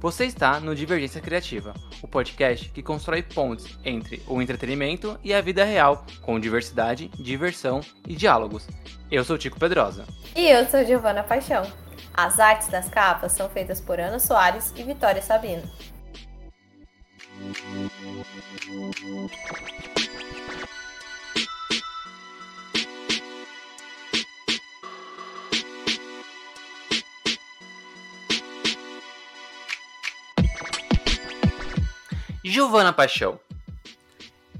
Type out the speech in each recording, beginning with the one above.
Você está no Divergência Criativa, o podcast que constrói pontes entre o entretenimento e a vida real, com diversidade, diversão e diálogos. Eu sou Tico Pedrosa. E eu sou Giovana Paixão. As artes das capas são feitas por Ana Soares e Vitória Sabino. Giovana Paixão,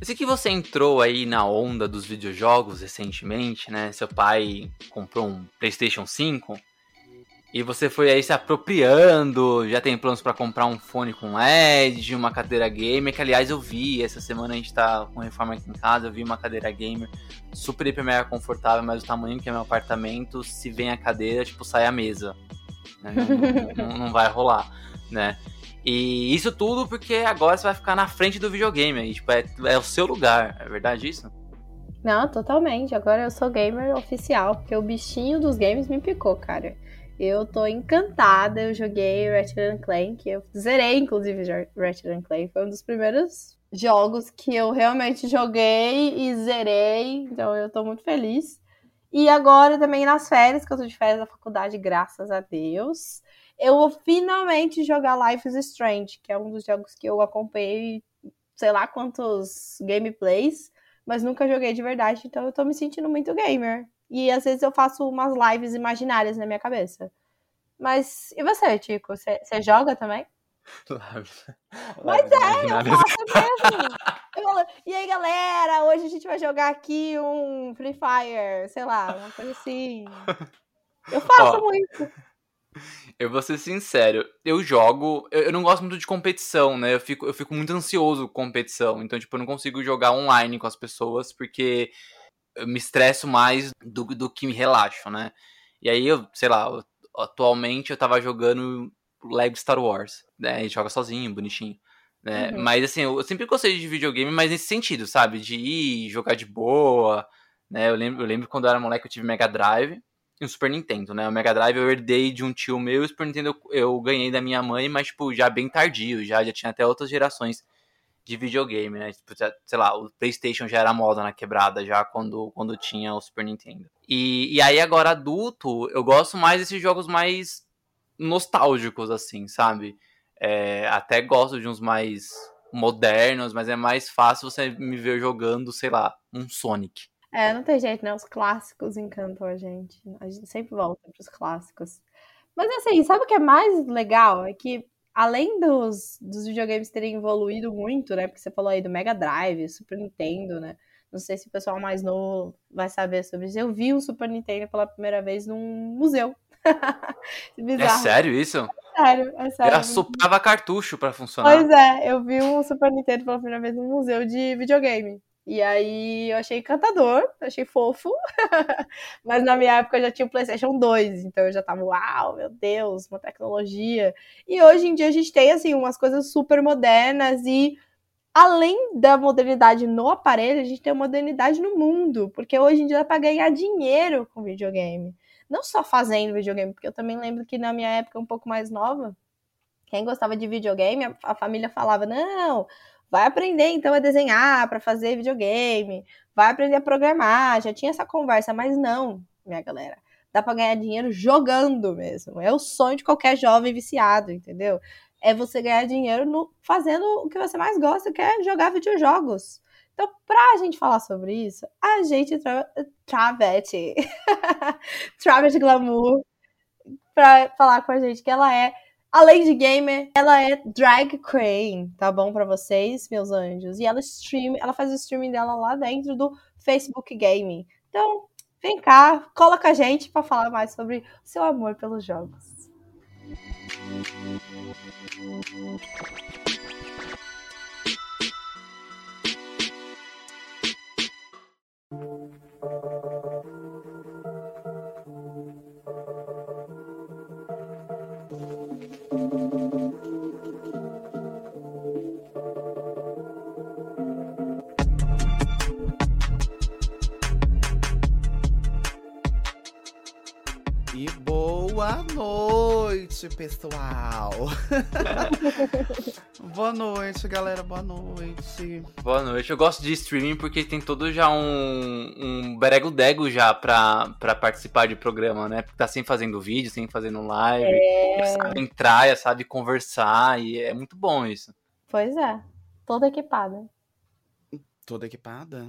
eu sei que você entrou aí na onda dos videojogos recentemente, né? Seu pai comprou um PlayStation 5 e você foi aí se apropriando. Já tem planos para comprar um fone com LED, uma cadeira gamer. Que aliás eu vi essa semana a gente tá com reforma aqui em casa. Eu vi uma cadeira gamer super hiper mega confortável, mas o tamanho que é meu apartamento, se vem a cadeira, tipo, sai a mesa. Né? Não, não, não vai rolar, né? E isso tudo porque agora você vai ficar na frente do videogame aí, tipo, é, é o seu lugar, é verdade isso? Não, totalmente. Agora eu sou gamer oficial, porque o bichinho dos games me picou, cara. Eu tô encantada, eu joguei Ratchet Clank, eu zerei inclusive Ratchet Clank, foi um dos primeiros jogos que eu realmente joguei e zerei, então eu tô muito feliz. E agora também nas férias, que eu tô de férias da faculdade, graças a Deus eu vou finalmente jogar Life is Strange, que é um dos jogos que eu acompanhei, sei lá quantos gameplays, mas nunca joguei de verdade, então eu tô me sentindo muito gamer. E às vezes eu faço umas lives imaginárias na minha cabeça. Mas e você, Tico? Você joga também? Lives. Mas é, eu faço mesmo. Eu, e aí, galera, hoje a gente vai jogar aqui um Free Fire, sei lá, uma coisa assim. Eu faço Ó, muito. Eu vou ser sincero, eu jogo. Eu, eu, não gosto muito de competição, né? Eu fico, eu fico muito ansioso com competição. Então, tipo, eu não consigo jogar online com as pessoas porque eu me estresso mais do, do que me relaxo, né? E aí, eu, sei lá, atualmente eu tava jogando Lego Star Wars, né? A gente joga sozinho, bonitinho. Né? Uhum. Mas assim, eu sempre gostei de videogame, mas nesse sentido, sabe? De ir jogar de boa, né? Eu lembro, eu lembro quando eu era moleque eu tive Mega Drive e um Super Nintendo, né? O Mega Drive eu herdei de um tio meu e o Super Nintendo eu, eu ganhei da minha mãe, mas, tipo, já bem tardio, já, já tinha até outras gerações de videogame, né? Tipo, sei lá, o PlayStation já era moda na quebrada já quando, quando tinha o Super Nintendo. E, e aí, agora adulto, eu gosto mais desses jogos mais nostálgicos, assim, sabe? É, até gosto de uns mais modernos, mas é mais fácil você me ver jogando, sei lá, um Sonic. É, não tem jeito, né? Os clássicos encantam a gente. A gente sempre volta para os clássicos. Mas assim, sabe o que é mais legal? É que além dos, dos videogames terem evoluído muito, né? Porque você falou aí do Mega Drive, Super Nintendo, né? Não sei se o pessoal mais novo vai saber sobre isso. Eu vi o Super Nintendo pela primeira vez num museu. é sério isso? É sério, é sério. Eu assoprava cartucho para funcionar. Pois é, eu vi o Super Nintendo pela primeira vez num museu de videogame. E aí eu achei encantador, achei fofo. Mas na minha época eu já tinha o PlayStation 2, então eu já tava, uau, meu Deus, uma tecnologia. E hoje em dia a gente tem assim umas coisas super modernas e além da modernidade no aparelho, a gente tem a modernidade no mundo, porque hoje em dia dá para ganhar dinheiro com videogame. Não só fazendo videogame, porque eu também lembro que na minha época um pouco mais nova, quem gostava de videogame, a família falava: "Não, Vai aprender então a desenhar para fazer videogame, vai aprender a programar. Já tinha essa conversa, mas não, minha galera. Dá para ganhar dinheiro jogando mesmo. É o sonho de qualquer jovem viciado, entendeu? É você ganhar dinheiro no, fazendo o que você mais gosta, que é jogar videojogos. Então, para a gente falar sobre isso, a gente tra Travete, Travete Glamour, para falar com a gente que ela é Além de gamer, ela é drag queen, tá bom para vocês, meus anjos? E ela stream, ela faz o streaming dela lá dentro do Facebook Gaming. Então, vem cá, cola com a gente para falar mais sobre o seu amor pelos jogos. Noite, pessoal. boa noite, galera. Boa noite. Boa noite. Eu gosto de streaming porque tem todo já um, um berego-dego já pra, pra participar de programa, né? Porque tá sempre fazendo vídeo, sempre fazendo live. É. Sabe entrar, sabe conversar. E é muito bom isso. Pois é. Toda equipada. Toda equipada?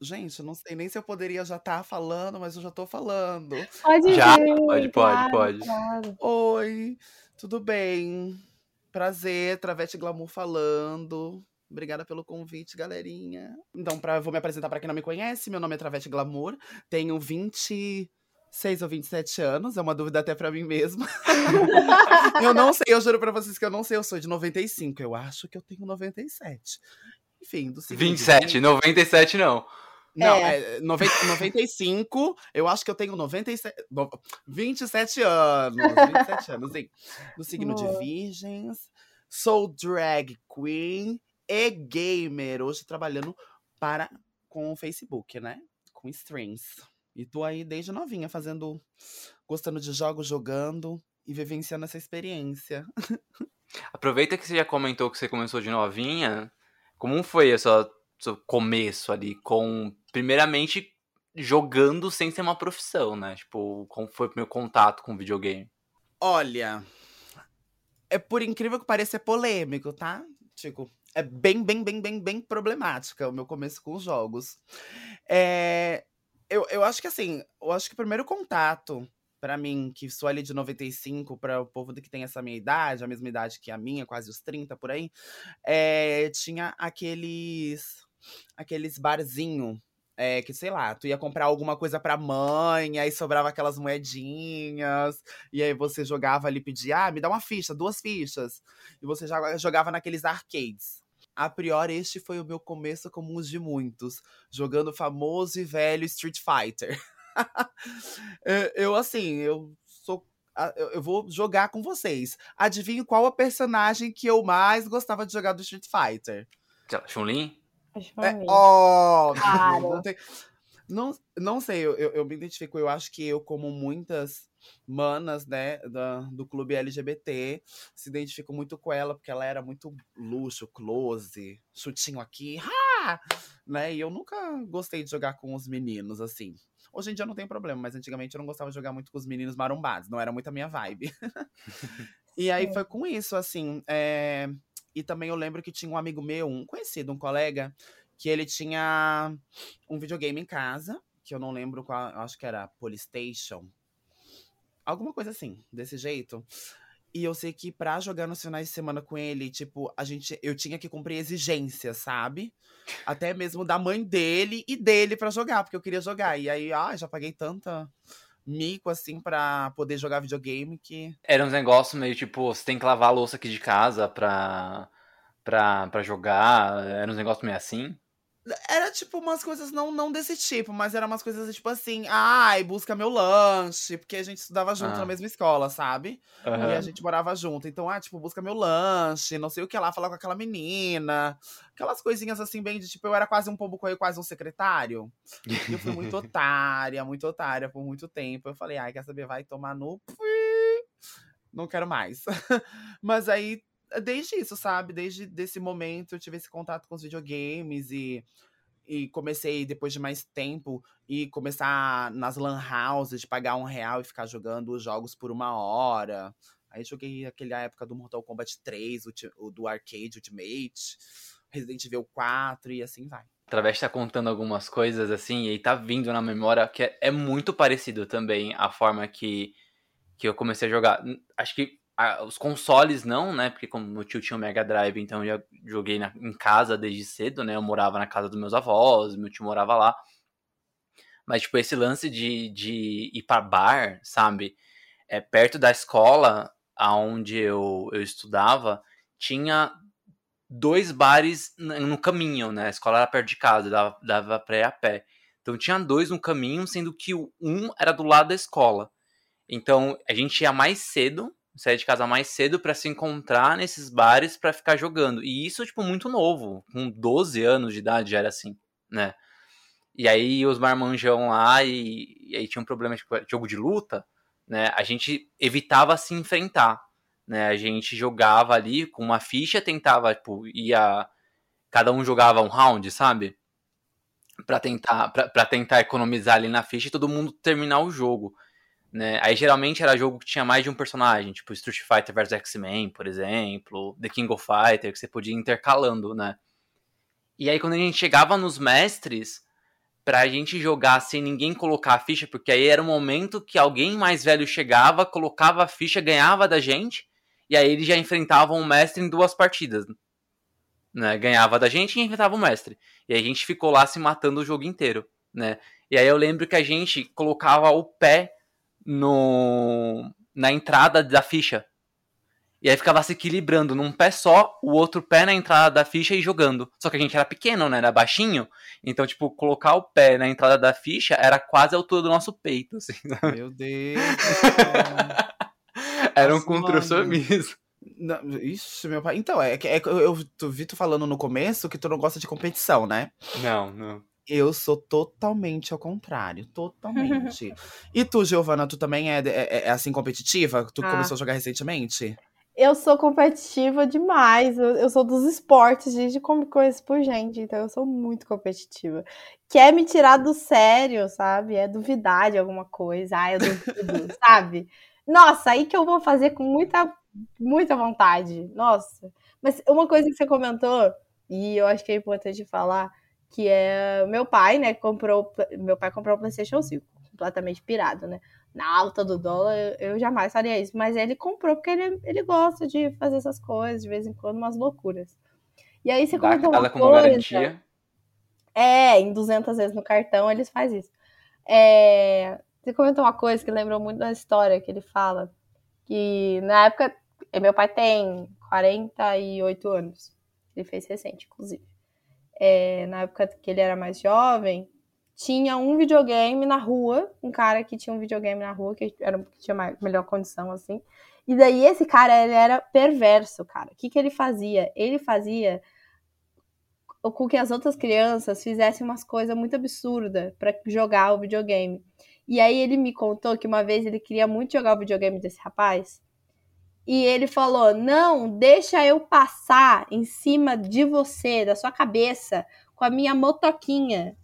Gente, eu não sei nem se eu poderia já estar falando, mas eu já tô falando. Pode Já? vir, Pode, pode, claro, pode. claro. Oi, tudo bem? Prazer, Travete Glamour falando. Obrigada pelo convite, galerinha. Então, pra, vou me apresentar pra quem não me conhece. Meu nome é Travete Glamour. Tenho 26 ou 27 anos. É uma dúvida até pra mim mesma. eu não sei, eu juro pra vocês que eu não sei. Eu sou de 95. Eu acho que eu tenho 97. Enfim, do signo de 27, 97 não. não, É. é, 90, 95, eu acho que eu tenho 97, no- 27 anos, 27 anos, sim. No signo de Boa. virgens, sou drag queen e gamer, hoje trabalhando para, com o Facebook, né, com streams. E tô aí desde novinha fazendo, gostando de jogos, jogando e vivenciando essa experiência. Aproveita que você já comentou que você começou de novinha. Como foi o seu, começo ali? Com, primeiramente, jogando sem ser uma profissão, né? Tipo, como foi o meu contato com videogame? Olha, é por incrível que pareça, é polêmico, tá? Tipo, é bem, bem, bem, bem, bem problemática o meu começo com os jogos. É, eu, eu acho que assim, eu acho que o primeiro contato pra mim, que sou ali de 95, para o povo que tem essa minha idade, a mesma idade que a minha, quase os 30 por aí, é, tinha aqueles aqueles barzinho é, que, sei lá, tu ia comprar alguma coisa pra mãe, aí sobrava aquelas moedinhas, e aí você jogava ali, pedia, ah, me dá uma ficha, duas fichas. E você já jogava naqueles arcades. A priori, este foi o meu começo como os de muitos, jogando o famoso e velho Street Fighter. É, eu, assim, eu sou. a- Eu vou jogar com vocês. Adivinhe qual a personagem que eu mais gostava de jogar do Street Fighter? Sei lá, Chun-Li? Acho É maneiro. óbvio. Claro. Não, tem- não, não sei, eu, eu, eu me identifico. Eu acho que eu, como muitas manas, né, da, do clube LGBT, se identifico muito com ela, porque ela era muito luxo, close, chutinho aqui, né? E eu nunca gostei de jogar com os meninos, assim. Hoje em dia não tem problema, mas antigamente eu não gostava de jogar muito com os meninos marombados, não era muito a minha vibe. e aí foi com isso, assim. é, E também eu lembro que tinha um amigo meu, um conhecido, um colega, que ele tinha um videogame em casa, que eu não lembro qual, acho que era Polystation. Alguma coisa assim, desse jeito. E eu sei que pra jogar nos finais de semana com ele, tipo, a gente, eu tinha que cumprir exigências, sabe? Até mesmo da mãe dele e dele pra jogar, porque eu queria jogar. E aí, ah, já paguei tanta mico assim pra poder jogar videogame que Era uns negócios meio tipo, você tem que lavar a louça aqui de casa pra, pra, pra jogar. Era uns negócios meio assim. Era tipo umas coisas não, não desse tipo, mas era umas coisas tipo assim, ai, busca meu lanche, porque a gente estudava junto Ah. na mesma escola, sabe? E a gente morava junto. Então, ah, tipo, busca meu lanche, não sei o que lá, falar com aquela menina. Aquelas coisinhas assim, bem de tipo, eu era quase um pombo correio, quase um secretário. E eu fui muito otária, muito otária por muito tempo. Eu falei, ai, quer saber, vai tomar no. Não quero mais. Mas aí, desde isso, sabe? Desde desse momento eu tive esse contato com os videogames e. E comecei, depois de mais tempo, e começar nas lan houses, de pagar um real e ficar jogando os jogos por uma hora. Aí joguei aquela época do Mortal Kombat 3, o, o do Arcade Ultimate, Resident Evil 4 e assim vai. Através tá contando algumas coisas assim, e tá vindo na memória que é, é muito parecido também a forma que, que eu comecei a jogar. Acho que ah, os consoles não, né? Porque como meu tio tinha o Mega Drive, então eu já joguei na- em casa desde cedo, né? Eu morava na casa dos meus avós, meu tio morava lá. Mas, tipo, esse lance de, de ir pra bar, sabe? É, perto da escola aonde eu, eu estudava, tinha dois bares no caminho, né? A escola era perto de casa, dava, dava pra ir a pé. Então tinha dois no caminho, sendo que um era do lado da escola. Então a gente ia mais cedo, saía de casa mais cedo pra se encontrar nesses bares pra ficar jogando. E isso, tipo, muito novo. Com 12 anos de idade já era assim, né? E aí os marmanjão lá, e, e aí tinha um problema, tipo, jogo de luta, né? A gente evitava se enfrentar. né? A gente jogava ali com uma ficha, tentava, tipo, ia. Cada um jogava um round, sabe? Pra tentar, pra tentar economizar ali na ficha e todo mundo terminar o jogo. Né? Aí geralmente era jogo que tinha mais de um personagem, tipo Street Fighter vs X-Men, por exemplo, The King of Fighter, que você podia ir intercalando, né? E aí quando a gente chegava nos mestres, pra gente jogar sem ninguém colocar a ficha, porque aí era o momento que alguém mais velho chegava, colocava a ficha, ganhava da gente, e aí eles já enfrentavam o mestre em duas partidas. Né? Ganhava da gente e enfrentava o mestre. E aí a gente ficou lá se matando o jogo inteiro, né? E aí eu lembro que a gente colocava o pé no na entrada da ficha. E aí ficava se equilibrando num pé só, o outro pé na entrada da ficha e jogando. Só que a gente era pequeno, né? Era baixinho. Então, tipo, colocar o pé na entrada da ficha era quase a altura do nosso peito, assim. Meu Deus. era um Nossa, contorcionismo. Não, Ixi, meu pai. Então, é que é, eu tu, vi tu falando no começo que tu não gosta de competição, né? Não, não. Eu sou totalmente ao contrário. Totalmente. e tu, Giovana, tu também é, é, é assim competitiva? Tu Ah. começou a jogar recentemente? Eu sou competitiva demais. Eu, eu sou dos esportes, gente, como conheço por gente, então eu sou muito competitiva. Quer me tirar do sério, sabe? É duvidar de alguma coisa. Ah, eu duvido, sabe? Nossa, aí que eu vou fazer com muita, muita vontade. Nossa. Mas uma coisa que você comentou, e eu acho que é importante falar, que é meu pai, né? Comprou. Meu pai comprou o PlayStation 5, completamente pirado, né? na alta do dólar, eu, jamais faria isso. Mas ele comprou porque ele, ele gosta de fazer essas coisas, de vez em quando, umas loucuras. E aí você comentou uma como coisa... garantia. É, em 200 vezes no cartão eles fazem isso. É, você comentou uma coisa que lembrou muito da história que ele fala. Que na época, meu pai tem 48 anos. Ele fez recente, inclusive. É, na época que ele era mais jovem, tinha um videogame na rua, um cara que tinha um videogame na rua, que, era, que tinha mais, melhor condição, assim. E daí esse cara, ele era perverso, cara. O que, que ele fazia? Ele fazia com que as outras crianças fizessem umas coisas muito absurdas para jogar o videogame. E aí ele me contou que uma vez ele queria muito jogar o videogame desse rapaz. E ele falou: Não, deixa eu passar em cima de você, da sua cabeça, com a minha motoquinha.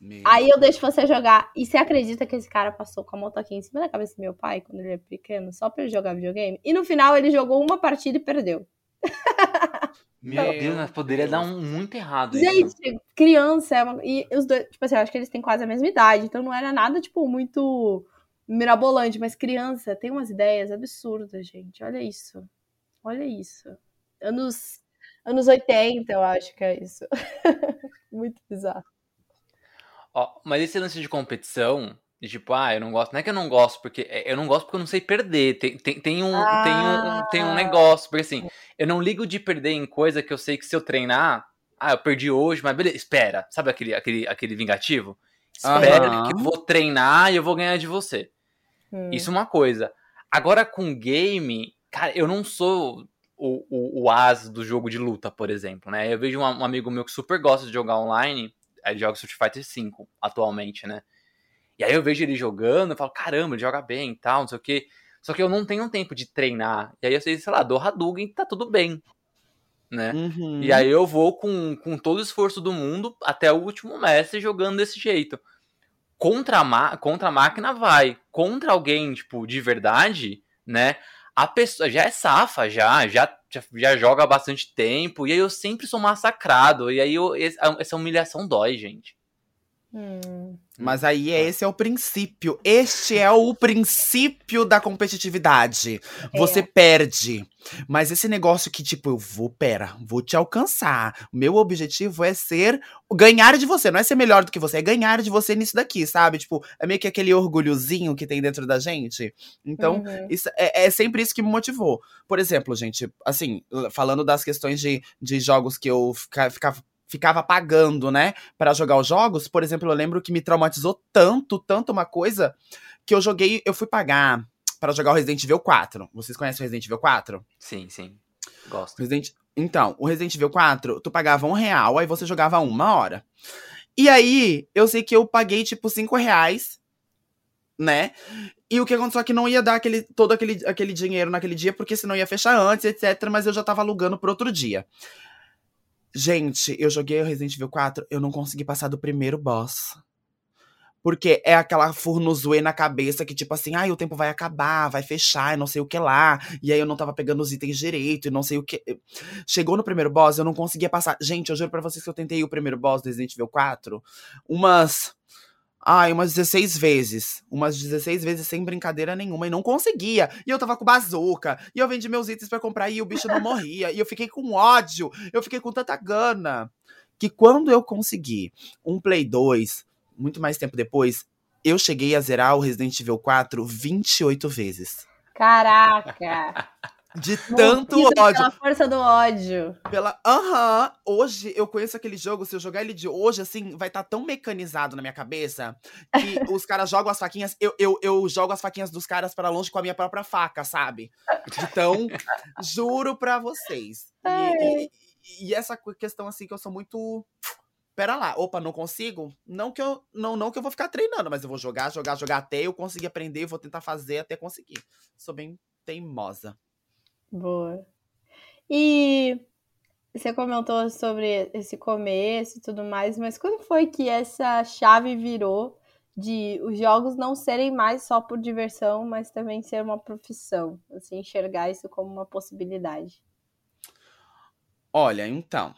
Meu. Aí eu deixo você jogar. E você acredita que esse cara passou com a motoquinha em cima da cabeça do meu pai quando ele era pequeno, só pra ele jogar videogame? E no final ele jogou uma partida e perdeu. Meu Deus, mas poderia dar um muito errado isso. Gente, criança é uma... E os dois, tipo assim, eu acho que eles têm quase a mesma idade, então não era nada, tipo, muito mirabolante, mas criança tem umas ideias absurdas, gente. Olha isso. Olha isso. Anos, anos 80, eu acho que é isso. muito bizarro. Ó, mas esse lance de competição, de tipo, ah, eu não gosto. Não é que eu não gosto, porque eu não gosto porque eu não sei perder. Tem, tem, tem, um, Ah. tem, um, tem um negócio. Porque assim, eu não ligo de perder em coisa que eu sei que se eu treinar. Ah, eu perdi hoje, mas beleza, espera. Sabe aquele, aquele, aquele vingativo? Espera Aham. que eu vou treinar e eu vou ganhar de você. Hum. Isso é uma coisa. Agora com game, cara, eu não sou o, o, o as do jogo de luta, por exemplo, né? Eu vejo um, um amigo meu que super gosta de jogar online, ele joga Street Fighter V atualmente, né? E aí eu vejo ele jogando, eu falo, caramba, ele joga bem e tal, não sei o quê. Só que eu não tenho tempo de treinar. E aí eu sei, sei lá, dou Hadouken e tá tudo bem, né? Uhum. E aí eu vou com, com todo o esforço do mundo até o último mestre jogando desse jeito. Contra a, contra a máquina vai. Contra alguém, tipo, de verdade, né? A pessoa já é safa, já, já, já, joga há bastante tempo. E aí eu sempre sou massacrado. E aí eu, essa humilhação dói, gente. Hum. Mas aí é- esse é o princípio. Este é o princípio da competitividade. Você perde. Mas esse negócio que, tipo, eu vou, pera, vou te alcançar. O meu objetivo é ser. Ganhar de você. Não é ser melhor do que você, é ganhar de você nisso daqui, sabe? Tipo, é meio que aquele orgulhozinho que tem dentro da gente. Então, Uhum. isso, é, é sempre isso que me motivou. Por exemplo, gente, assim, falando das questões de, de jogos que eu fica- ficava, ficava pagando, né, Pra jogar os jogos, por exemplo, eu lembro que me traumatizou tanto, tanto uma coisa, que eu joguei, eu fui pagar pra jogar o Resident Evil 4. Vocês conhecem o Resident Evil 4? Sim, sim. Gosto. Resident... Então, o Resident Evil 4, tu pagava um real, aí você jogava uma hora. E aí, eu sei que eu paguei, tipo, cinco reais, né? E o que aconteceu é que não ia dar aquele, todo aquele, aquele dinheiro naquele dia, porque senão ia fechar antes, etc. Mas eu já tava alugando pro outro dia. Gente, eu joguei o Resident Evil 4, eu não consegui passar do primeiro boss. Porque é aquela furnuzoe na cabeça que, tipo assim, ai, o tempo vai acabar, vai fechar, e não sei o que lá. E aí eu não tava pegando os itens direito, e não sei o que. Chegou no primeiro boss, eu não conseguia passar. Gente, eu juro pra vocês que eu tentei o primeiro boss do Resident Evil 4 umas. Ai, umas 16 vezes. Umas 16 vezes sem brincadeira nenhuma. E não conseguia. E eu tava com bazuca. E eu vendi meus itens para comprar e o bicho não morria. E eu fiquei com ódio. Eu fiquei com tanta gana. Que quando eu consegui um Play 2 muito mais tempo depois, eu cheguei a zerar o Resident Evil 4 28 vezes. Caraca! De tanto ódio. Pela força do ódio. Pela. Aham. Uhum. Hoje eu conheço aquele jogo. Se eu jogar ele de hoje, assim, vai estar tá tão mecanizado na minha cabeça que os caras jogam as faquinhas. Eu, eu, eu jogo as faquinhas dos caras para longe com a minha própria faca, sabe? Então, juro pra vocês. E, e, e, essa questão, assim, que eu sou muito pera lá, opa, não consigo? Não que eu não, não que eu vou ficar treinando, mas eu vou jogar, jogar, jogar até eu conseguir aprender, eu vou tentar fazer até conseguir. Sou bem teimosa. Boa. E você comentou sobre esse começo e tudo mais, mas quando foi que essa chave virou de os jogos não serem mais só por diversão, mas também ser uma profissão, assim, enxergar isso como uma possibilidade? Olha, então,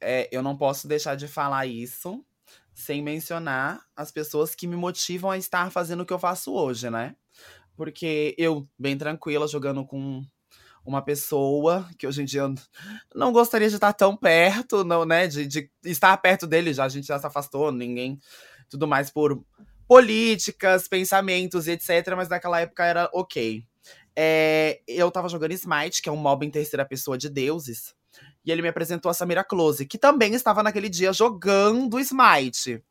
é, eu não posso deixar de falar isso sem mencionar as pessoas que me motivam a estar fazendo o que eu faço hoje, né? Porque eu, bem tranquila, jogando com uma pessoa que hoje em dia não gostaria de estar tão perto, não, né? De, de estar perto dele já, a gente já se afastou, ninguém. Tudo mais por políticas, pensamentos, etc. Mas naquela época era ok. É, eu tava jogando Smite, que é um mob em terceira pessoa de deuses. E ele me apresentou a Samira Close, que também estava naquele dia jogando Smite.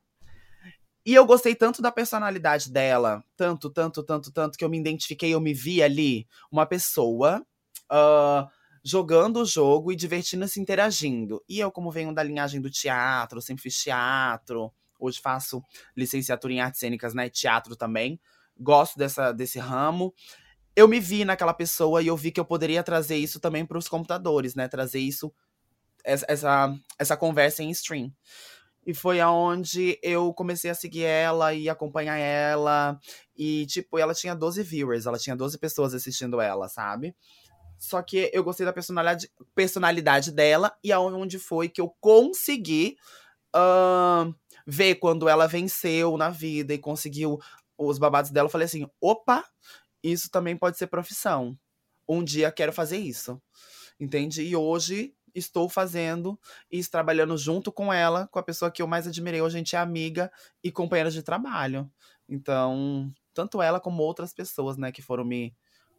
E eu gostei tanto da personalidade dela, tanto, tanto, tanto, tanto, que eu me identifiquei, eu me vi ali, uma pessoa uh, jogando o jogo e divertindo-se interagindo. E eu, como venho da linhagem do teatro, sempre fiz teatro, hoje faço licenciatura em artes cênicas, né? Teatro também. Gosto dessa, desse ramo eu me vi naquela pessoa e eu vi que eu poderia trazer isso também para os computadores, né? Trazer isso, essa, essa conversa em stream. E foi aonde eu comecei a seguir ela e acompanhar ela. E, tipo, ela tinha 12 viewers, ela tinha 12 pessoas assistindo ela, sabe? Só que eu gostei da personalidade, personalidade dela e aonde foi que eu consegui uh, ver quando ela venceu na vida e conseguiu os babados dela. Eu falei assim: opa, isso também pode ser profissão. Um dia quero fazer isso. Entende? E hoje estou fazendo e trabalhando junto com ela, com a pessoa que eu mais admirei. Hoje a gente é amiga e companheira de trabalho. Então, tanto ela como outras pessoas, né, que foram me,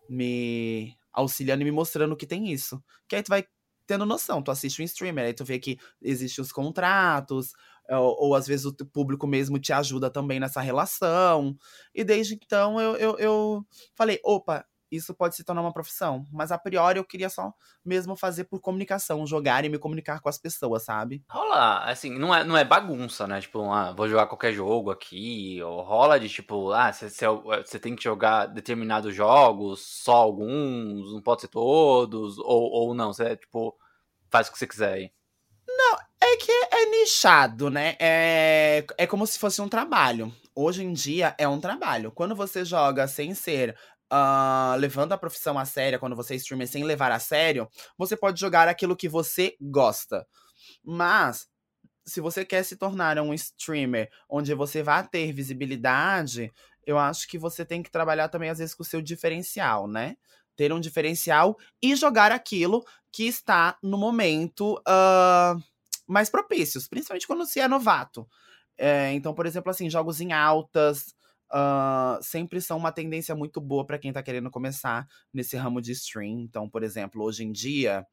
me auxiliando e me mostrando que tem isso. Que aí tu vai tendo noção. Tu assiste um streamer, aí tu vê que existem os contratos, ou, ou, às vezes o público mesmo te ajuda também nessa relação. E desde então eu, eu, eu falei, opa, isso pode se tornar uma profissão. Mas a priori eu queria só mesmo fazer por comunicação, jogar e me comunicar com as pessoas, sabe? Rola, assim, não é, não é bagunça, né? Tipo, ah, vou jogar qualquer jogo aqui. Ou rola de tipo, ah, você tem que jogar determinados jogos, só alguns, não pode ser todos, ou, ou não, você tipo, faz o que você quiser aí. Não, é que é nichado, né? É, é como se fosse um trabalho. Hoje em dia é um trabalho. Quando você joga sem ser Uh, levando a profissão a sério, quando você streamer sem levar a sério, você pode jogar aquilo que você gosta. Mas, se você quer se tornar um streamer onde você vai ter visibilidade, eu acho que você tem que trabalhar também, às vezes, com o seu diferencial, né? Ter um diferencial e jogar aquilo que está no momento uh, mais propícios, principalmente quando se é novato. É, então, por exemplo, assim, jogos em altas uh, sempre são uma tendência muito boa para quem tá querendo começar nesse ramo de stream. Então, por exemplo, hoje em dia,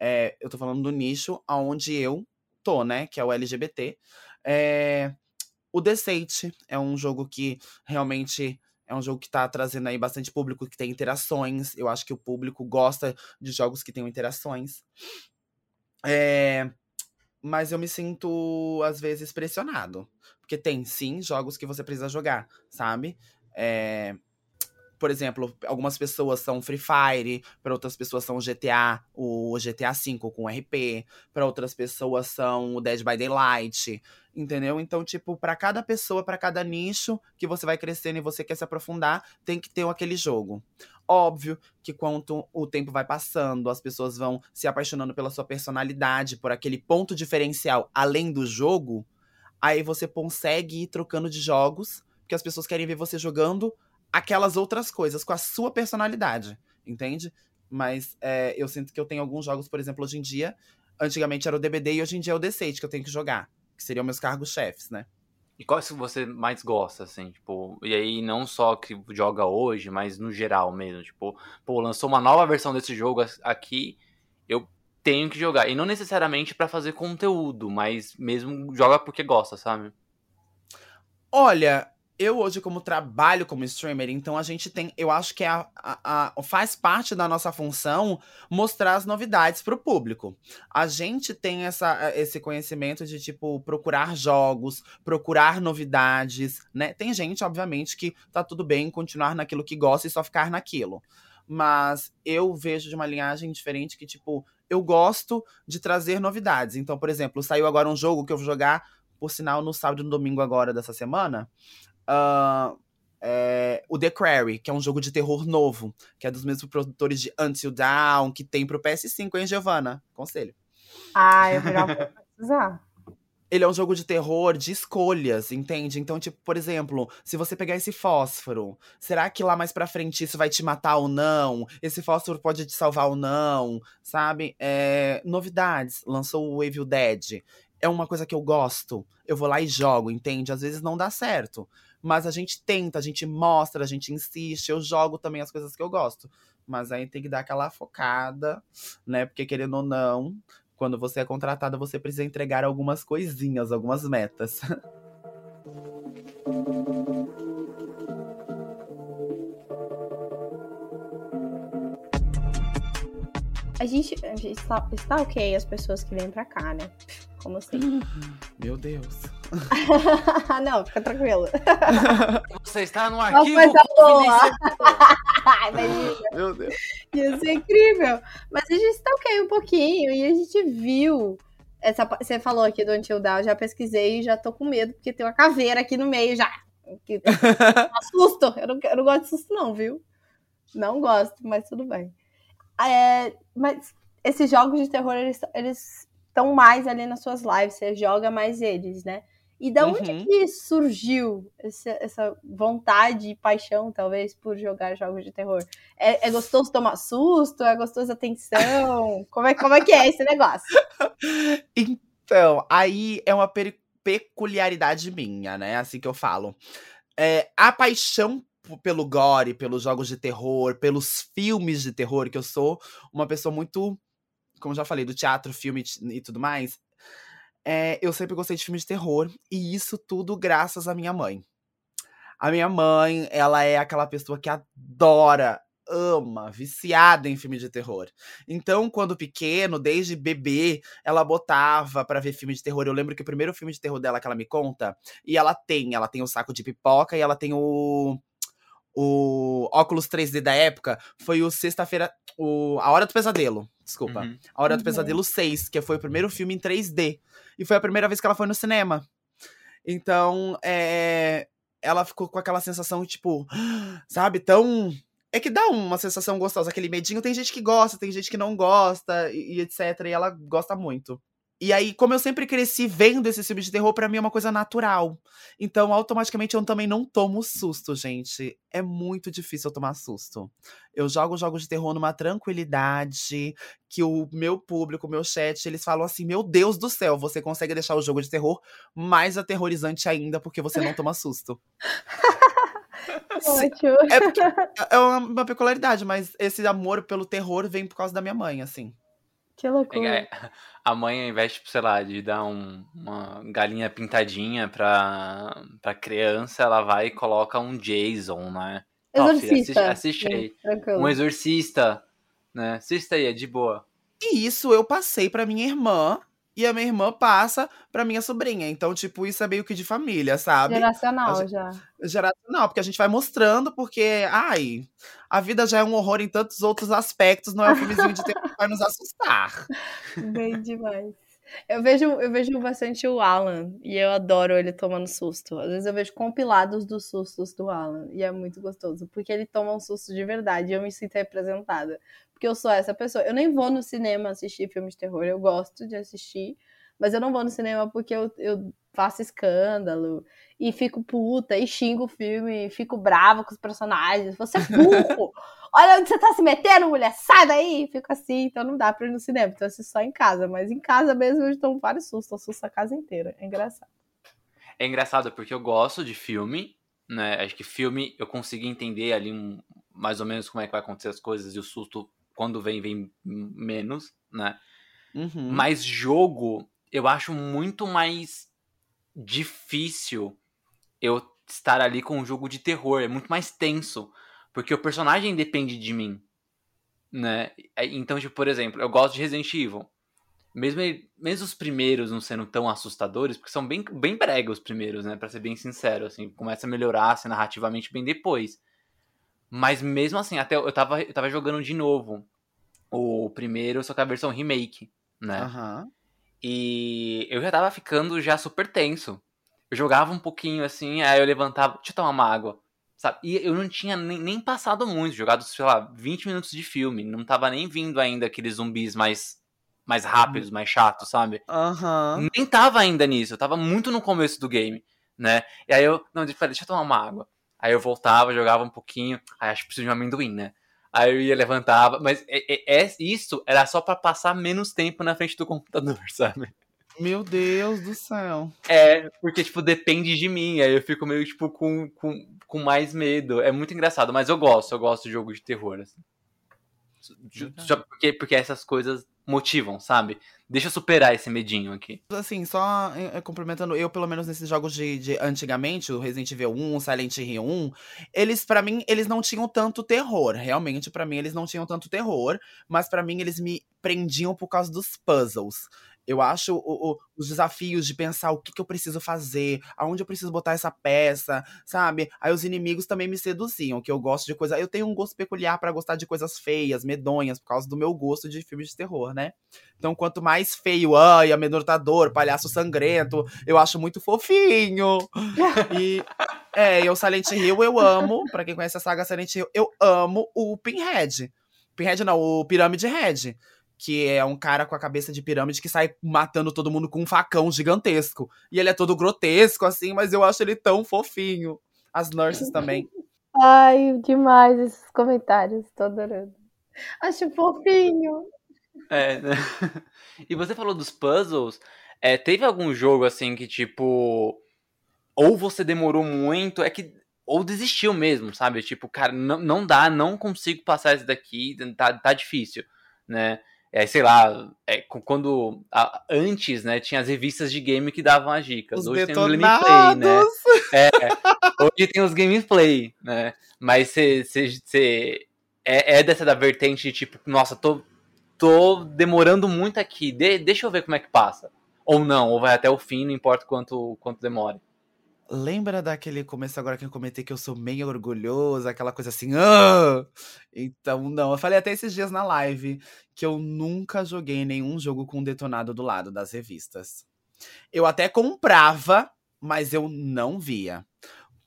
é, eu tô falando do nicho onde eu tô, né? Que é o LGBT. É, o Deceit é um jogo que realmente é um jogo que tá trazendo aí bastante público que tem interações. Eu acho que o público gosta de jogos que tenham interações. É, mas eu me sinto, às vezes, pressionado. Porque tem, sim, jogos que você precisa jogar, sabe? É... por exemplo, algumas pessoas são Free Fire, para outras pessoas são GTA, o GTA V com RP, para outras pessoas são o Dead by Daylight, entendeu? Então, tipo, para cada pessoa, para cada nicho que você vai crescendo e você quer se aprofundar, tem que ter aquele jogo. Óbvio que quanto o tempo vai passando, as pessoas vão se apaixonando pela sua personalidade, por aquele ponto diferencial além do jogo, aí você consegue ir trocando de jogos, porque as pessoas querem ver você jogando aquelas outras coisas com a sua personalidade, entende? Mas é, eu sinto que eu tenho alguns jogos, por exemplo, hoje em dia. Antigamente era o DBD e hoje em dia é o D6 que eu tenho que jogar. Que seriam meus cargos-chefes, né? E quais que você mais gosta, assim, tipo, e aí não só que joga hoje, mas no geral mesmo, tipo, pô, lançou uma nova versão desse jogo aqui, eu tenho que jogar. E não necessariamente para fazer conteúdo, mas mesmo joga porque gosta, sabe? Olha, eu hoje, como trabalho como streamer, então a gente tem. Eu acho que é a, a, a, faz parte da nossa função mostrar as novidades para o público. A gente tem essa, esse conhecimento de, tipo, procurar jogos, procurar novidades, né? Tem gente, obviamente, que tá tudo bem continuar naquilo que gosta e só ficar naquilo. Mas eu vejo de uma linhagem diferente que, tipo, eu gosto de trazer novidades. Então, por exemplo, saiu agora um jogo que eu vou jogar, por sinal, no sábado e no domingo agora dessa semana uh, é, o The Quarry, que é um jogo de terror novo, que é dos mesmos produtores de Until Dawn, que tem pro PS5, hein, Giovanna? Conselho. Ah, eu vou precisar. Ele é um jogo de terror de escolhas, entende? Então, tipo, por exemplo, se você pegar esse fósforo, será que lá mais pra frente isso vai te matar ou não? Esse fósforo pode te salvar ou não? Sabe? É, novidades. Lançou o Evil Dead. É uma coisa que eu gosto. Eu vou lá e jogo, entende? Às vezes não dá certo. Mas a gente tenta, a gente mostra, a gente insiste. Eu jogo também as coisas que eu gosto. Mas aí tem que dar aquela focada, né? Porque querendo ou não, quando você é contratada, você precisa entregar algumas coisinhas, algumas metas. A gente, a gente está, está ok as pessoas que vêm pra cá, né? Como assim? Meu Deus. não, fica tranquilo. Você está no arquivo. Coisa boa. Imagina. Meu Deus. Ia ser incrível. Mas a gente está ok um pouquinho e a gente viu. Essa, você falou aqui do Until Dawn, já pesquisei e já tô com medo, porque tem uma caveira aqui no meio já. Que, susto. Eu não, eu não gosto de susto, não, viu? Não gosto, mas tudo bem. É, mas esses jogos de terror, eles, estão mais ali nas suas lives, você joga mais eles, né? E da onde uhum. que surgiu essa, essa, vontade e paixão, talvez, por jogar jogos de terror? É, é gostoso tomar susto? É gostoso a tensão? como, é, como é que é esse negócio? então, aí é uma peculiaridade minha, né? Assim que eu falo. É, a paixão pelo gore, pelos jogos de terror, pelos filmes de terror, que eu sou uma pessoa muito, como já falei, do teatro, filme e tudo mais. É, eu sempre gostei de filmes de terror, e isso tudo graças à minha mãe. A minha mãe, ela é aquela pessoa que adora, ama, viciada em filme de terror. Então, quando pequeno, desde bebê, ela botava para ver filme de terror. Eu lembro que o primeiro filme de terror dela que ela me conta, e ela tem, ela tem o saco de pipoca e ela tem o o óculos 3D da época foi o Sexta-feira. O, a Hora do Pesadelo. Desculpa. Uhum. A Hora uhum. do Pesadelo 6, que foi o primeiro filme em 3D. E foi a primeira vez que ela foi no cinema. Então, é, ela ficou com aquela sensação, tipo, sabe, tão. É que dá uma sensação gostosa, aquele medinho. Tem gente que gosta, tem gente que não gosta, e, e etc. E ela gosta muito. E aí, como eu sempre cresci vendo esse filme de terror, para mim é uma coisa natural. Então, automaticamente, eu também não tomo susto, gente. É muito difícil eu tomar susto. Eu jogo jogos de terror numa tranquilidade, que o meu público, o meu chat, eles falam assim: Meu Deus do céu, você consegue deixar o jogo de terror mais aterrorizante ainda porque você não toma susto. Ótimo. É, é uma peculiaridade, mas esse amor pelo terror vem por causa da minha mãe, assim. Que loucura. É, a mãe, ao invés, tipo, sei lá, de dar um, uma galinha pintadinha pra, pra criança, ela vai e coloca um Jason, né? Exorcista. assiste, assiste aí. Um exorcista, né? Assista aí, é de boa. E isso eu passei pra minha irmã e a minha irmã passa pra minha sobrinha. Então, tipo, isso é meio que de família, sabe? Geracional A já. Geracional, porque a gente vai mostrando, porque, ai, a vida já é um horror em tantos outros aspectos, não é um filmezinho de que vai nos assustar. Bem demais. Eu vejo, eu vejo bastante o Alan e eu adoro ele tomando susto. Às vezes eu vejo compilados dos sustos do Alan e é muito gostoso, porque ele toma um susto de verdade e eu me sinto representada. Porque eu sou essa pessoa. Eu nem vou no cinema assistir filmes de terror, eu gosto de assistir, mas eu não vou no cinema porque eu, eu faço escândalo e fico puta e xingo o filme, e fico brava com os personagens. Você é burro! Olha onde você tá se metendo, mulher! Sai daí! Fico assim, então não dá pra ir no cinema, então eu assisto só em casa. Mas em casa mesmo eu tomo vários sustos, eu assusto a casa inteira. É engraçado. É engraçado porque eu gosto de filme, né? Acho que filme eu consigo entender ali um, mais ou menos como é que vai acontecer as coisas e o susto quando vem, vem menos, né? Uhum. Mas jogo eu acho muito mais difícil eu estar ali com um jogo de terror. É muito mais tenso. Porque o personagem depende de mim. Né? É, Então, tipo, por exemplo, eu gosto de Resident Evil. Mesmo, ele- mesmo os primeiros não sendo tão assustadores, porque são bem, bem brega os primeiros, né? Pra ser bem sincero, assim. Começa a melhorar assim, narrativamente bem depois. Mas mesmo assim, até eu tava, eu tava jogando de novo o primeiro, só que a versão remake, né? Aham. E eu já tava ficando já super tenso. Eu jogava um pouquinho assim, aí eu levantava, deixa eu tomar uma água. Sabe? E eu não tinha nem, nem passado muito, jogado, sei lá, 20 minutos de filme. Não tava nem vindo ainda aqueles zumbis mais, mais rápidos, mais chatos, sabe? Aham. Nem tava ainda nisso, eu tava muito no começo do game, né? E aí eu, não, peraí, deixa eu tomar uma água. Aí eu voltava, jogava um pouquinho, aí acho que preciso de um amendoim, né? Aí eu ia, levantava, mas é, é- é- isso era só pra passar menos tempo na frente do computador, sabe? Meu Deus do céu. É, porque, tipo, depende de mim. Aí eu fico meio, tipo, com, com, com mais medo. É muito engraçado, mas eu gosto, eu gosto de jogo de terror, assim. Só porque, porque essas coisas motivam, sabe? Deixa eu superar esse medinho aqui. Assim, só eh, eh, complementando, eu, pelo menos nesses jogos de, de antigamente, o Resident Evil 1, o Silent Hill 1, eles, pra mim, eles não tinham tanto terror. Realmente, pra mim, eles não tinham tanto terror, mas pra mim, eles me prendiam por causa dos puzzles. Eu acho o- o- os desafios de pensar o que, que eu preciso fazer, aonde eu preciso botar essa peça, sabe? Aí os inimigos também me seduziam, que eu gosto de coisa. Eu tenho um gosto peculiar pra gostar de coisas feias, medonhas, por causa do meu gosto de filmes de terror, né? Então, quanto mais feio, ai, amedrontador, palhaço sangrento, eu acho muito fofinho. E é, eu Silent Hill eu amo, pra quem conhece a saga Silent Hill, eu amo o Pinhead. Pinhead não, o Pirâmide Head, que é um cara com a cabeça de pirâmide que sai matando todo mundo com um facão gigantesco. E ele é todo grotesco assim, mas eu acho ele tão fofinho. As nurses também. Ai, demais esses comentários, tô adorando. Acho fofinho. É, né? E você falou dos puzzles. É, teve algum jogo assim que, tipo. Ou você demorou muito, é que. Ou desistiu mesmo, sabe? Tipo, cara, não, não dá, não consigo passar esse daqui, tá, tá difícil, né? É, sei lá, é, quando. a- antes, né, tinha as revistas de game que davam as dicas. Os Hoje tem o gameplay, né? detonados! Hoje tem os gameplay, né? Mas você é, é dessa da vertente de tipo, nossa, tô, tô demorando muito aqui, de- deixa eu ver como é que passa. Ou não, ou vai até o fim, não importa quanto, quanto demore. Lembra daquele começo agora que eu comentei que eu sou meio orgulhoso, aquela coisa assim, ah! Então, não, eu falei até esses dias na live que eu nunca joguei nenhum jogo com detonado do lado das revistas. Eu até comprava, mas eu não via.